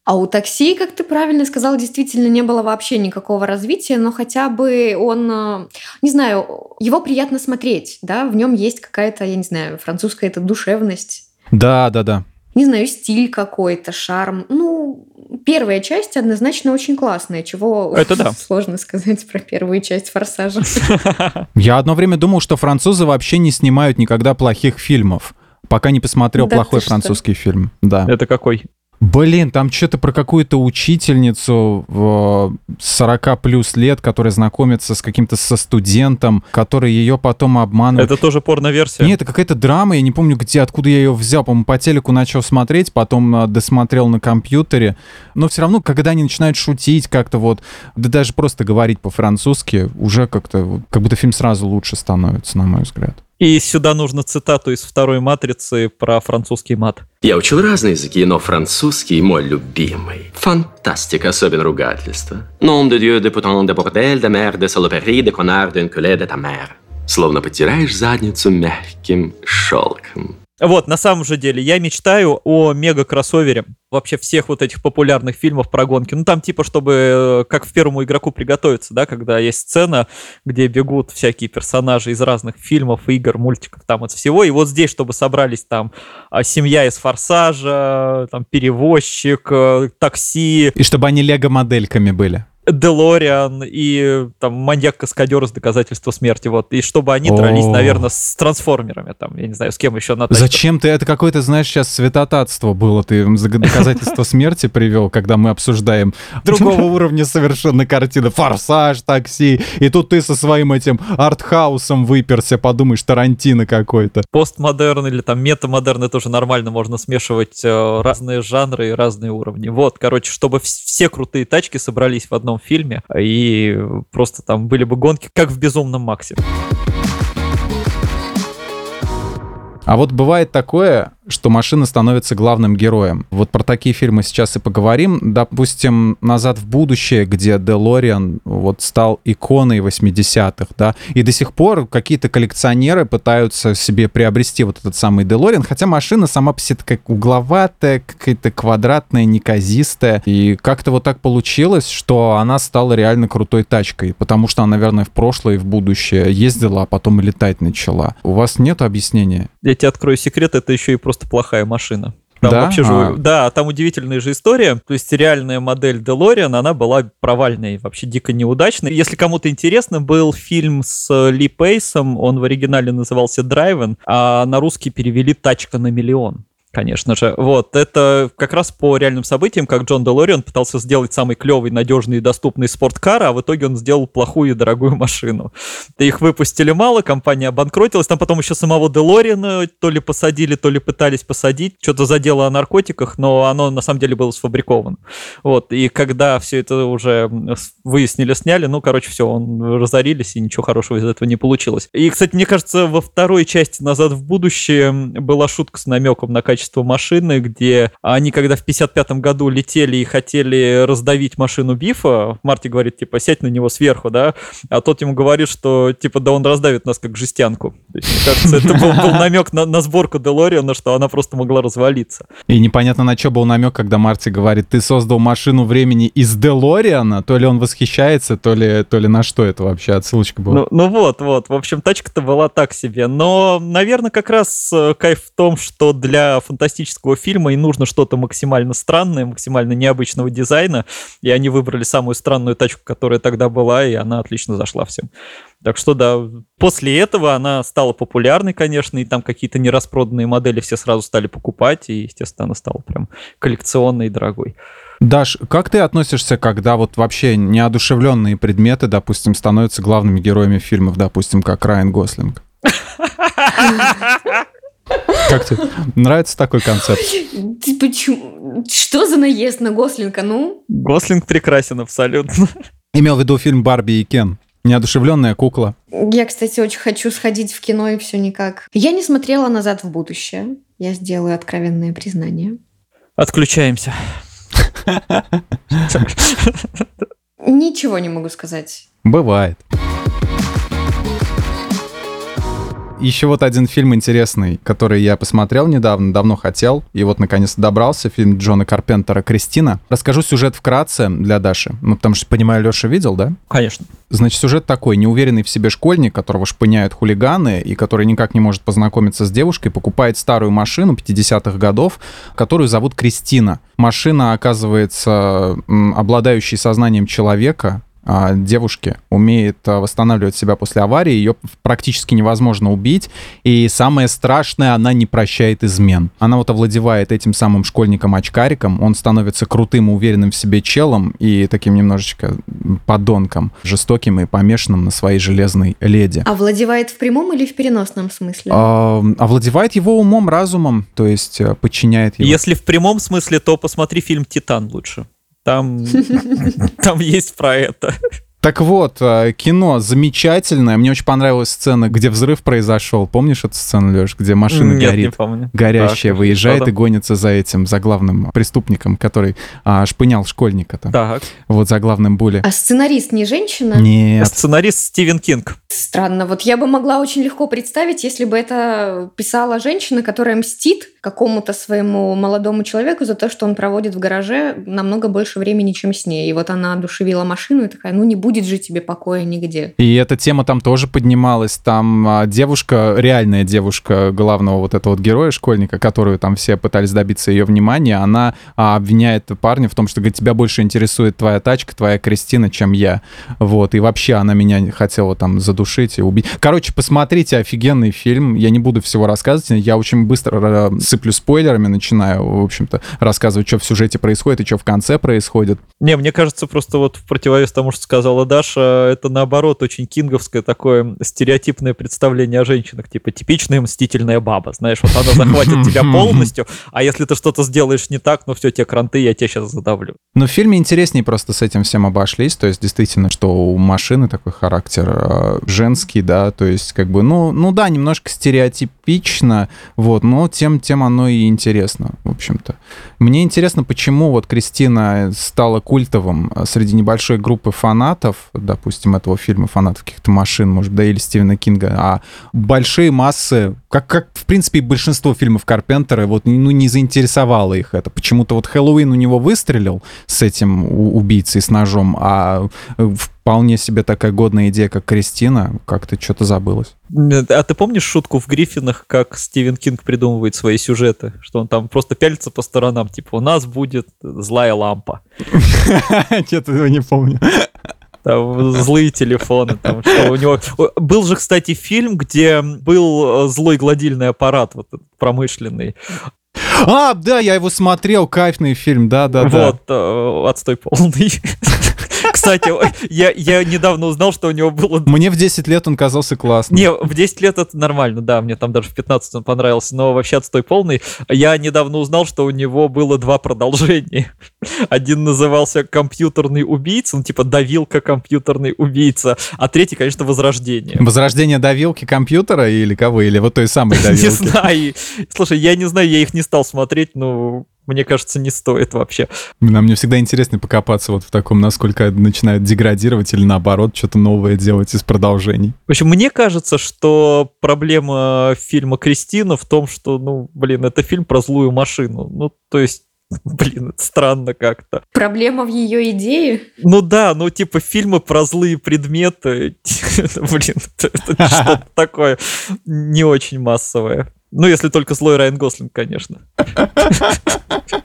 А у такси, как ты правильно сказал, действительно не было вообще никакого развития, но хотя бы он, э, не знаю, его приятно смотреть, да, в нем есть какая-то, я не знаю, французская это душевность, Да, да, да. не знаю, стиль какой-то, шарм. Ну, первая часть однозначно очень классная, чего Это да. [LAUGHS] сложно сказать про первую часть «Форсажа». [LAUGHS] Я одно время думал, что французы вообще не снимают никогда плохих фильмов. Пока не посмотрел Да плохой ты что? французский фильм. Да. Это какой? Блин, там что-то про какую-то учительницу в 40 плюс лет, которая знакомится с каким-то со студентом, который ее потом обманывает. Это тоже порно-версия? Нет, это какая-то драма, я не помню, где, откуда я ее взял. По-моему, по телеку начал смотреть, потом а, досмотрел на компьютере. Но все равно, когда они начинают шутить как-то вот, да даже просто говорить по-французски, уже как-то, как будто фильм сразу лучше становится, на мой взгляд. И сюда нужно цитату из второй «Матрицы» про французский мат. Я учил разные языки, но французский мой любимый. Фантастика, особенно ругательство. Nom de Dieu, de putain, de bordel, de merde, de saloperie, de connard, de enculé, de ta mère. Словно потираешь задницу мягким шелком. Вот, на самом же деле, я мечтаю о мега-кроссовере вообще всех вот этих популярных фильмов про гонки. Ну, там типа, чтобы э, как в первому игроку приготовиться, да, когда есть сцена, где бегут всякие персонажи из разных фильмов, игр, мультиков, там от всего. И вот здесь, чтобы собрались там а, семья из Форсажа, там перевозчик, э, такси, И чтобы они лего-модельками были. Делориан и там маньяк-каскадер из доказательства смерти, вот, и чтобы они дрались, наверное, с трансформерами, там, я не знаю, с кем еще на тачках. Зачем ты? Это какое-то, знаешь, сейчас святотатство было. Ты за- доказательство [LAUGHS] смерти привел, когда мы обсуждаем [LAUGHS] другого [LAUGHS] уровня совершенно картины. Форсаж, такси. И тут ты со своим этим артхаусом выперся, подумаешь, Тарантино какой-то. Постмодерн или там метамодерн, это тоже нормально, можно смешивать э, разные жанры и разные уровни. Вот, короче, чтобы вс- все крутые тачки собрались в одном фильме, и просто там были бы гонки, как в «Безумном Максе». А вот бывает такое, что машина становится главным героем. Вот про такие фильмы сейчас и поговорим. Допустим, «Назад в будущее», где Делориан вот стал иконой 80-х, да, и до сих пор какие-то коллекционеры пытаются себе приобрести вот этот самый Делориан, хотя машина сама по себе такая угловатая, какая-то квадратная, неказистая, и как-то вот так получилось, что она стала реально крутой тачкой, потому что она, наверное, в прошлое и в будущее ездила, а потом летать начала. У вас нет объяснения? Я тебе открою секрет, это еще и просто плохая машина. Там Да? вообще же, А. да, там удивительная же история. То есть реальная модель DeLorean, она была провальной, вообще дико неудачной. Если кому-то интересно, был фильм с Ли Пейсом, он в оригинале назывался Драйвен, а на русский перевели «Тачка на миллион». Конечно же. Вот, это как раз по реальным событиям, как Джон Делориан пытался сделать самый клевый, надежный и доступный спорткар, а в итоге он сделал плохую и дорогую машину. Их выпустили мало, компания обанкротилась, там потом еще самого Делориана то ли посадили, то ли пытались посадить, что-то задело о наркотиках, но оно на самом деле было сфабриковано. Вот, и когда все это уже выяснили, сняли, ну, короче, все, он разорились, и ничего хорошего из этого не получилось. И, кстати, мне кажется, во второй части «Назад в будущее» была шутка с намеком на качество машины, где они, когда в 55 году летели и хотели раздавить машину Бифа, Марти говорит, типа, сядь на него сверху, да, а тот ему говорит, что, типа, да он раздавит нас как жестянку. То есть, мне кажется, это был, был намек на, на сборку Делориана, что она просто могла развалиться. И непонятно, на что был намек, когда Марти говорит, ты создал машину времени из Делориана, то ли он восхищается, то ли, то ли на что это вообще отсылочка была. Ну, ну вот, вот. В общем, тачка-то была так себе. Но, наверное, как раз э, кайф в том, что для фантастического фильма и нужно что-то максимально странное, максимально необычного дизайна. И они выбрали самую странную тачку, которая тогда была, и она отлично зашла всем. Так что да, после этого она стала популярной, конечно, и там какие-то нераспроданные модели все сразу стали покупать, и, естественно, она стала прям коллекционной и дорогой. Даш, как ты относишься, когда вот вообще неодушевленные предметы, допустим, становятся главными героями фильмов, допустим, как Райан Гослинг? [LAUGHS] Как тебе? Нравится такой концепт? Ты почему? Что за наезд на Гослинга? Ну, Гослинг прекрасен абсолютно. Имел в виду фильм «Барби и Кен». Неодушевленная кукла. я, кстати, очень хочу сходить в кино и все никак. Я не смотрела «Назад в будущее». Я сделаю откровенное признание. Отключаемся. Ничего не могу сказать. Бывает. Еще вот один фильм интересный, который я посмотрел недавно, давно хотел, и вот наконец-то добрался, фильм Джона Карпентера «Кристина». Расскажу сюжет вкратце для Даши, ну потому что, понимаю, Леша видел, да? Конечно. Значит, сюжет такой. Неуверенный в себе школьник, которого шпыняют хулиганы, и который никак не может познакомиться с девушкой, покупает старую машину 50-х годов, которую зовут Кристина. Машина оказывается обладающей сознанием человека, девушки умеет а, восстанавливать себя после аварии, ее практически невозможно убить, и самое страшное, она не прощает измен. Она вот овладевает этим самым школьником-очкариком, он становится крутым и уверенным в себе челом и таким немножечко подонком, жестоким и помешанным на своей железной леди. Овладевает в прямом или в переносном смысле? А, овладевает его умом, разумом, то есть э, подчиняет его. Если в прямом смысле, то посмотри фильм «Титан» лучше. Там, [LAUGHS] там есть про это. Так вот, э, кино замечательное. Мне очень понравилась сцена, где взрыв произошел. Помнишь эту сцену, Леш, где машина Нет, не горит? помню. Горящая Так, выезжает и там? гонится за этим, за главным преступником, который а, шпынял школьника-то. Так. Вот за главным були. А сценарист не женщина? Нет. Сценарист Стивен Кинг. Странно. Вот я бы могла очень легко представить, если бы это писала женщина, которая мстит какому-то своему молодому человеку за то, что он проводит в гараже намного больше времени, чем с ней. И вот она одушевила машину и такая, ну не будет же тебе покоя нигде. И эта тема там тоже поднималась. Там а, девушка, реальная девушка главного вот этого вот героя, школьника, которую там все пытались добиться ее внимания, она а, обвиняет парня в том, что говорит, тебя больше интересует твоя тачка, твоя Кристина, чем я. Вот. И вообще она меня хотела там задушить и убить. Короче, посмотрите, офигенный фильм. Я не буду всего рассказывать. Я очень быстро э, сыплю спойлерами, начинаю, в общем-то, рассказывать, что в сюжете происходит и что в конце происходит. Не, мне кажется, просто вот в противовес тому, что сказала Даша, это наоборот очень кинговское такое стереотипное представление о женщинах, типа типичная мстительная баба, знаешь, вот она захватит тебя [LAUGHS] полностью, а если ты что-то сделаешь не так, ну все, те кранты, я тебя сейчас задавлю. Но в фильме интереснее просто с этим всем обошлись, то есть действительно, что у машины такой характер э, женский, да, то есть как бы, ну, ну да, немножко стереотипично, вот, но тем, тем тем оно и интересно, в общем-то. Мне интересно, почему вот Кристина стала культовым э, среди небольшой группы фанатов, допустим, этого фильма, фанатов каких-то машин, может, да, или Стивена Кинга, а большие массы, как, как в принципе, большинство фильмов Карпентера, вот, ну, не заинтересовало их это. Почему-то вот Хэллоуин у него выстрелил с этим убийцей с ножом, а в вполне себе такая годная идея, как Кристина, как-то что-то забылось. А ты помнишь шутку в Гриффинах, как Стивен Кинг придумывает свои сюжеты? Что он там просто пялится по сторонам, типа, у нас будет злая лампа. [LAUGHS] Что-то его не помню. Там злые телефоны, там что у него... Был же, кстати, фильм, где был э, злой гладильный аппарат, вот промышленный. А, да, я его смотрел, кайфный фильм, да, да, да. Вот, э, отстой полный. Кстати, я, я недавно узнал, что у него было... Мне в 10 лет он казался классным. Не, в 10 лет это нормально, да, мне там даже в 15 он понравился, но вообще отстой полный. Я недавно узнал, что у него было два продолжения. [LAUGHS] Один назывался «Компьютерный убийца», ну типа «Давилка компьютерный убийца», а третий, конечно, «Возрождение». Возрождение давилки компьютера или кого? Или вот той самой [LAUGHS] давилки? Не знаю. Слушай, я не знаю, я их не стал смотреть, но мне кажется, не стоит вообще. Нам мне всегда интересно покопаться вот в таком, насколько начинают деградировать или наоборот что-то новое делать из продолжений. В общем, мне кажется, что проблема фильма «Кристина» в том, что, ну, блин, это фильм про злую машину. Ну, то есть [LAUGHS] Блин, это странно как-то. Проблема в ее идее? Ну да, ну типа фильмы про злые предметы, [LAUGHS] блин, это [LAUGHS] что-то такое не очень массовое. Ну, если только злой Райан Гослинг, конечно. [LAUGHS]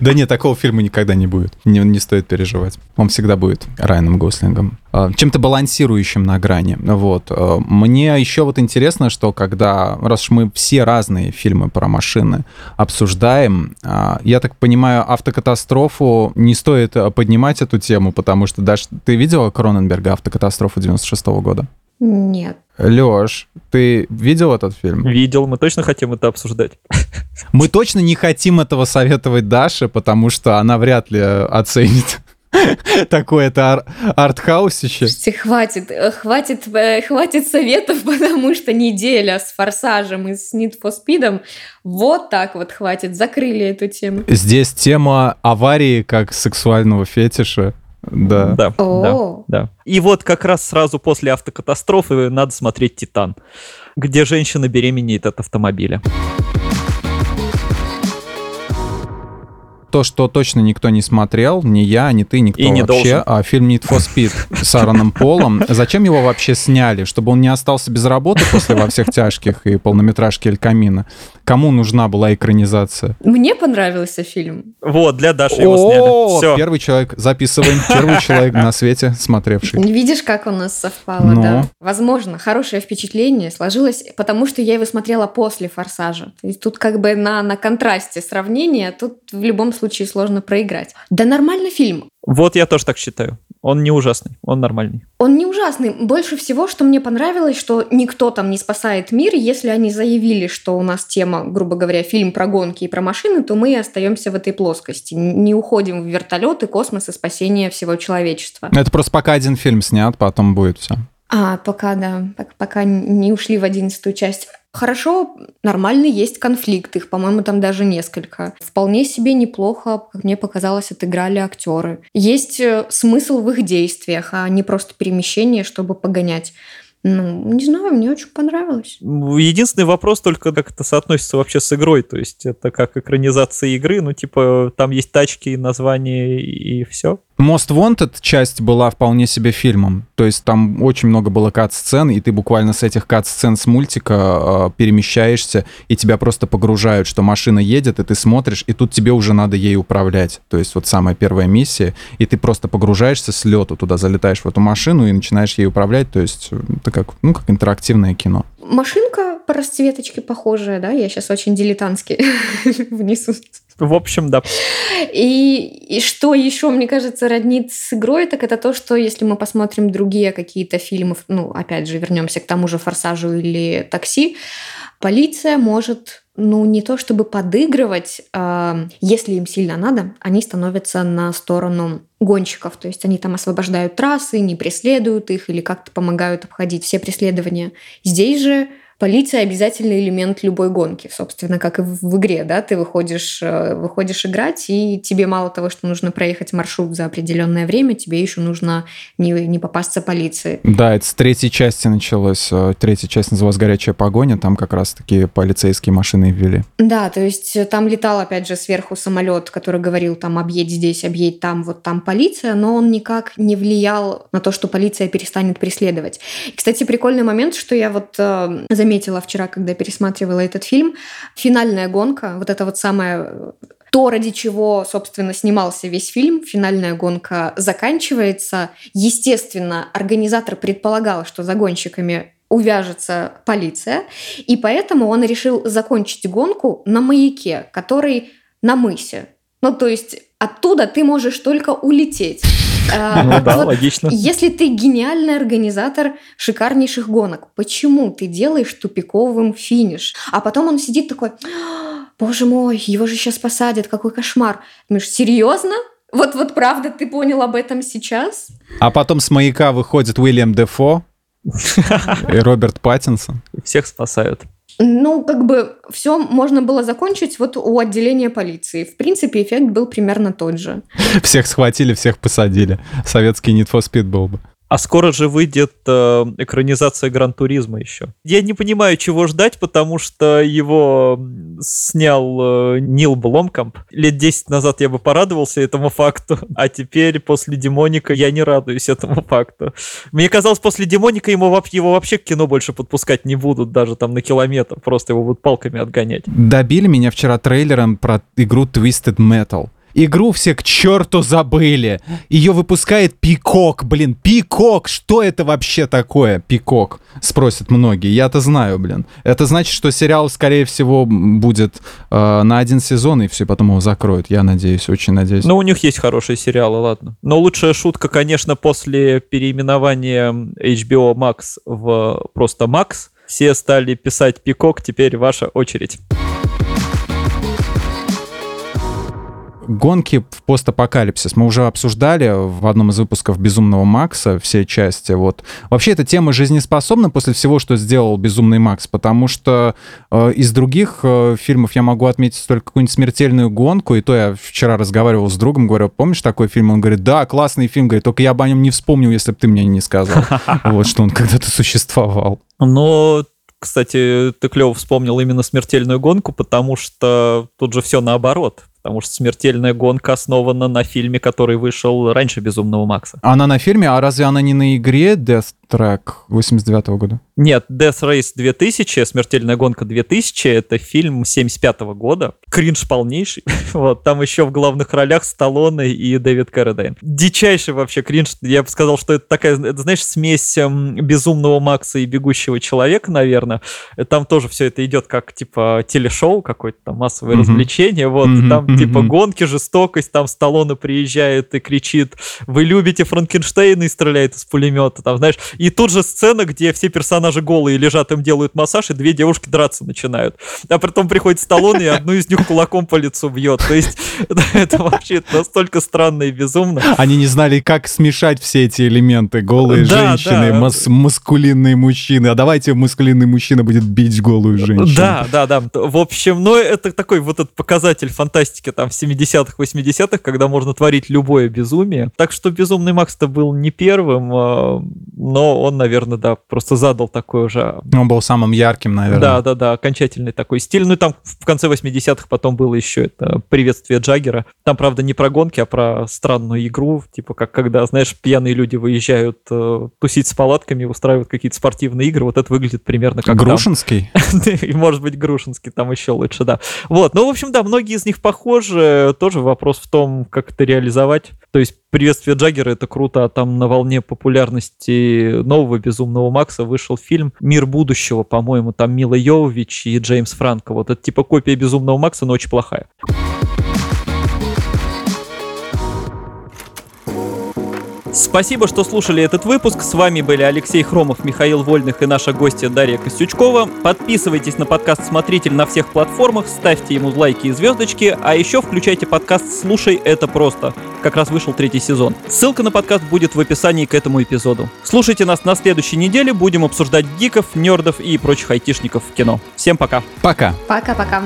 Да нет, такого фильма никогда не будет. Не, не стоит переживать. Он всегда будет Райаном Гослингом. А, чем-то балансирующим на грани. Вот. А, мне еще вот интересно, что когда, раз уж мы все разные фильмы про машины обсуждаем, а, я так понимаю, автокатастрофу не стоит поднимать эту тему, потому что даже ты видела Кроненберга автокатастрофу 96 -го года? Нет. Лёш, ты видел этот фильм? Видел, мы точно хотим это обсуждать. [LAUGHS] Мы точно не хотим этого советовать Даше, потому что она вряд ли оценит [LAUGHS] такое это ар- артхаусище. Слушайте, хватит, э, хватит, э, хватит советов, [LAUGHS] потому что неделя с форсажем и с Need for Speed вот так вот хватит, закрыли эту тему. Здесь тема аварии как сексуального фетиша да. Да, да, да. И вот как раз сразу после автокатастрофы надо смотреть «Титан», где женщина беременеет от автомобиля. То, что точно никто не смотрел, ни я, ни ты, никто и не вообще, должен. а фильм Need for Speed с Аароном Полом. Зачем его вообще сняли? Чтобы он не остался без работы после «Во всех тяжких» и полнометражки «Эль Камина». Кому нужна была экранизация? Мне понравился фильм. Вот, для Даши его сняли. Все. Первый человек, записываем, первый человек на свете смотревший. Видишь, как у нас совпало, Ну. да? Возможно, хорошее впечатление сложилось, потому что я его смотрела после «Форсажа». Есть тут как бы на, на контрасте сравнения, тут в любом случае сложно проиграть. Да нормальный фильм. Вот я тоже так считаю. Он не ужасный, он нормальный. Он не ужасный. Больше всего, что мне понравилось, что никто там не спасает мир. Если они заявили, что у нас тема, грубо говоря, фильм про гонки и про машины, то мы остаемся в этой плоскости. Не уходим в вертолеты, космос и спасение всего человечества. Это просто пока один фильм снят, потом будет все. А, пока, да, пок- пока не ушли в одиннадцатую часть. Хорошо, нормально есть конфликт, их, по-моему, там даже несколько. Вполне себе неплохо, как мне показалось, отыграли актеры. Есть э, смысл в их действиях, а не просто перемещение, чтобы погонять. Ну, не знаю, мне очень понравилось. Единственный вопрос только, как это соотносится вообще с игрой. То есть это как экранизация игры, ну типа там есть тачки, название и все. Most Wanted часть была вполне себе фильмом. То есть там очень много было кат-сцен, и ты буквально с этих кат-сцен с мультика э, перемещаешься, и тебя просто погружают, что машина едет, и ты смотришь, и тут тебе уже надо ей управлять. То есть вот самая первая миссия, и ты просто погружаешься с лету туда, залетаешь в эту машину и начинаешь ей управлять. То есть это как, ну, как интерактивное кино. Машинка по расцветочке похожая, да? Я сейчас очень дилетантски [LAUGHS] внесу. В общем, да. И, и что еще, мне кажется, роднит с игрой, так это то, что если мы посмотрим другие какие-то фильмы, ну, опять же, вернемся к тому же «Форсажу» или «Такси», полиция может ну, не то чтобы подыгрывать, а, если им сильно надо, они становятся на сторону гонщиков, то есть они там освобождают трассы, не преследуют их или как-то помогают обходить все преследования. Здесь же Полиция обязательный элемент любой гонки, собственно, как и в игре, да, ты выходишь, э, выходишь играть, и тебе мало того, что нужно проехать маршрут за определенное время, тебе еще нужно не, не попасться полиции. Да, это с третьей части началось. Э, третья часть называлась «Горячая погоня», там как раз-таки полицейские машины ввели. Да, то есть там летал, опять же, сверху самолет, который говорил там «объедь здесь, объедь там, вот там полиция», но он никак не влиял на то, что полиция перестанет преследовать. И, кстати, прикольный момент, что я вот э, заметила вчера, когда пересматривала этот фильм, финальная гонка, вот это вот самое то, ради чего, собственно, снимался весь фильм, финальная гонка заканчивается. Естественно, организатор предполагал, что за гонщиками увяжется полиция, и поэтому он решил закончить гонку на маяке, который на мысе. Ну, то есть оттуда ты можешь только улететь. [LAUGHS] А, ну да, логично. Если ты гениальный организатор шикарнейших гонок, почему ты делаешь тупиковым финиш? А потом он сидит такой, боже мой, его же сейчас посадят, какой кошмар. Думаешь, серьезно? Вот, вот правда, ты понял об этом сейчас? А потом с маяка выходит Уильям Дефо [LAUGHS] и Роберт Паттинсон. Всех спасают. Ну, как бы все можно было закончить вот у отделения полиции. В принципе, эффект был примерно тот же. Всех схватили, всех посадили. Советский Need for Speed был бы. А скоро же выйдет э, экранизация Гран-туризма еще. Я не понимаю, чего ждать, потому что его снял э, Нил Бломкамп. Лет 10 назад я бы порадовался этому факту, а теперь после Демоника я не радуюсь этому факту. Мне казалось, после Демоника ему, его вообще к кино больше подпускать не будут, даже там на километр, просто его будут палками отгонять. Добили меня вчера трейлером про игру Twisted Metal. Игру все к черту забыли. Ее выпускает Пикок, блин. Пикок, что это вообще такое? Пикок, спросят многие. Я-то знаю, блин. Это значит, что сериал, скорее всего, будет э, на один сезон, и все, потом его закроют. Я надеюсь, очень надеюсь. Ну, у них есть хорошие сериалы, ладно. Но лучшая шутка, конечно, после переименования HBO Max в просто Max, все стали писать Пикок, теперь ваша очередь. Гонки в постапокалипсис. Мы уже обсуждали в одном из выпусков «Безумного Макса» все части. Вот. Вообще эта тема жизнеспособна после всего, что сделал «Безумный Макс», потому что э, из других э, фильмов я могу отметить только какую-нибудь «Смертельную гонку», и то я вчера разговаривал с другом, говорю, помнишь такой фильм? Он говорит, да, классный фильм, говорит, только я бы о нем не вспомнил, если бы ты мне не сказал. [LAUGHS] Вот, что он когда-то существовал. Но кстати, ты клево вспомнил именно смертельную гонку, потому что тут же все наоборот потому что «Смертельная гонка» основана на фильме, который вышел раньше «Безумного Макса». Она на фильме, а разве она не на игре Death Track 89 -го года? Нет, Death Race 2000, «Смертельная гонка 2000» — это фильм 75 -го года. Кринж полнейший. [LAUGHS] вот, там еще в главных ролях Сталлоне и Дэвид Каррадайн. Дичайший вообще кринж. Я бы сказал, что это такая, это, знаешь, смесь эм, «Безумного Макса» и «Бегущего человека», наверное. Там тоже все это идет как, типа, телешоу какое-то там, массовое mm-hmm. развлечение. Вот, mm-hmm. там типа гонки, жестокость, там Сталлоне приезжает и кричит, вы любите Франкенштейна и стреляет из пулемета, там, знаешь, и тут же сцена, где все персонажи голые лежат, им делают массаж, и две девушки драться начинают. А потом приходит Сталлоне и одну из них кулаком по лицу бьет. То есть [LAUGHS] это вообще настолько странно и безумно. Они не знали, как смешать все эти элементы. Голые да, женщины, да. Мас маскулинные мужчины. А давайте маскулинный мужчина будет бить голую женщину. Да, да, да. В общем, ну это такой вот этот показатель фантастики там в 70-х, 80-х, когда можно творить любое безумие. Так что «Безумный Макс»-то был не первым, а, но он, наверное, да, просто задал такой уже... Он был самым ярким, наверное. Да, да, да, окончательный такой стиль. Ну и там в конце 80-х потом было еще это «Приветствие Джаггера». Там, правда, не про гонки, а про странную игру, типа как когда, знаешь, пьяные люди выезжают э, тусить с палатками, устраивают какие-то спортивные игры. Вот это выглядит примерно как Грушинский? [LAUGHS] Может быть, Грушинский, там еще лучше, да. Вот, ну, в общем, да, многие из них похожи. Тоже вопрос в том, как это реализовать. То есть «Приветствие Джаггера» — это круто, а там на волне популярности нового «Безумного Макса» вышел фильм «Мир будущего», по-моему, там Мила Йовович и Джеймс Франко. Вот это типа копия «Безумного Макса», но очень плохая. Спасибо, что слушали этот выпуск. С вами были Алексей Хромов, Михаил Вольных и наша гостья Дарья Костючкова. Подписывайтесь на подкаст «Смотритель» на всех платформах, ставьте ему лайки и звездочки, а еще включайте подкаст «Слушай, это просто». Как раз вышел третий сезон. Ссылка на подкаст будет в описании к этому эпизоду. Слушайте нас на следующей неделе, будем обсуждать гиков, нердов и прочих айтишников в кино. Всем пока. Пока. Пока-пока.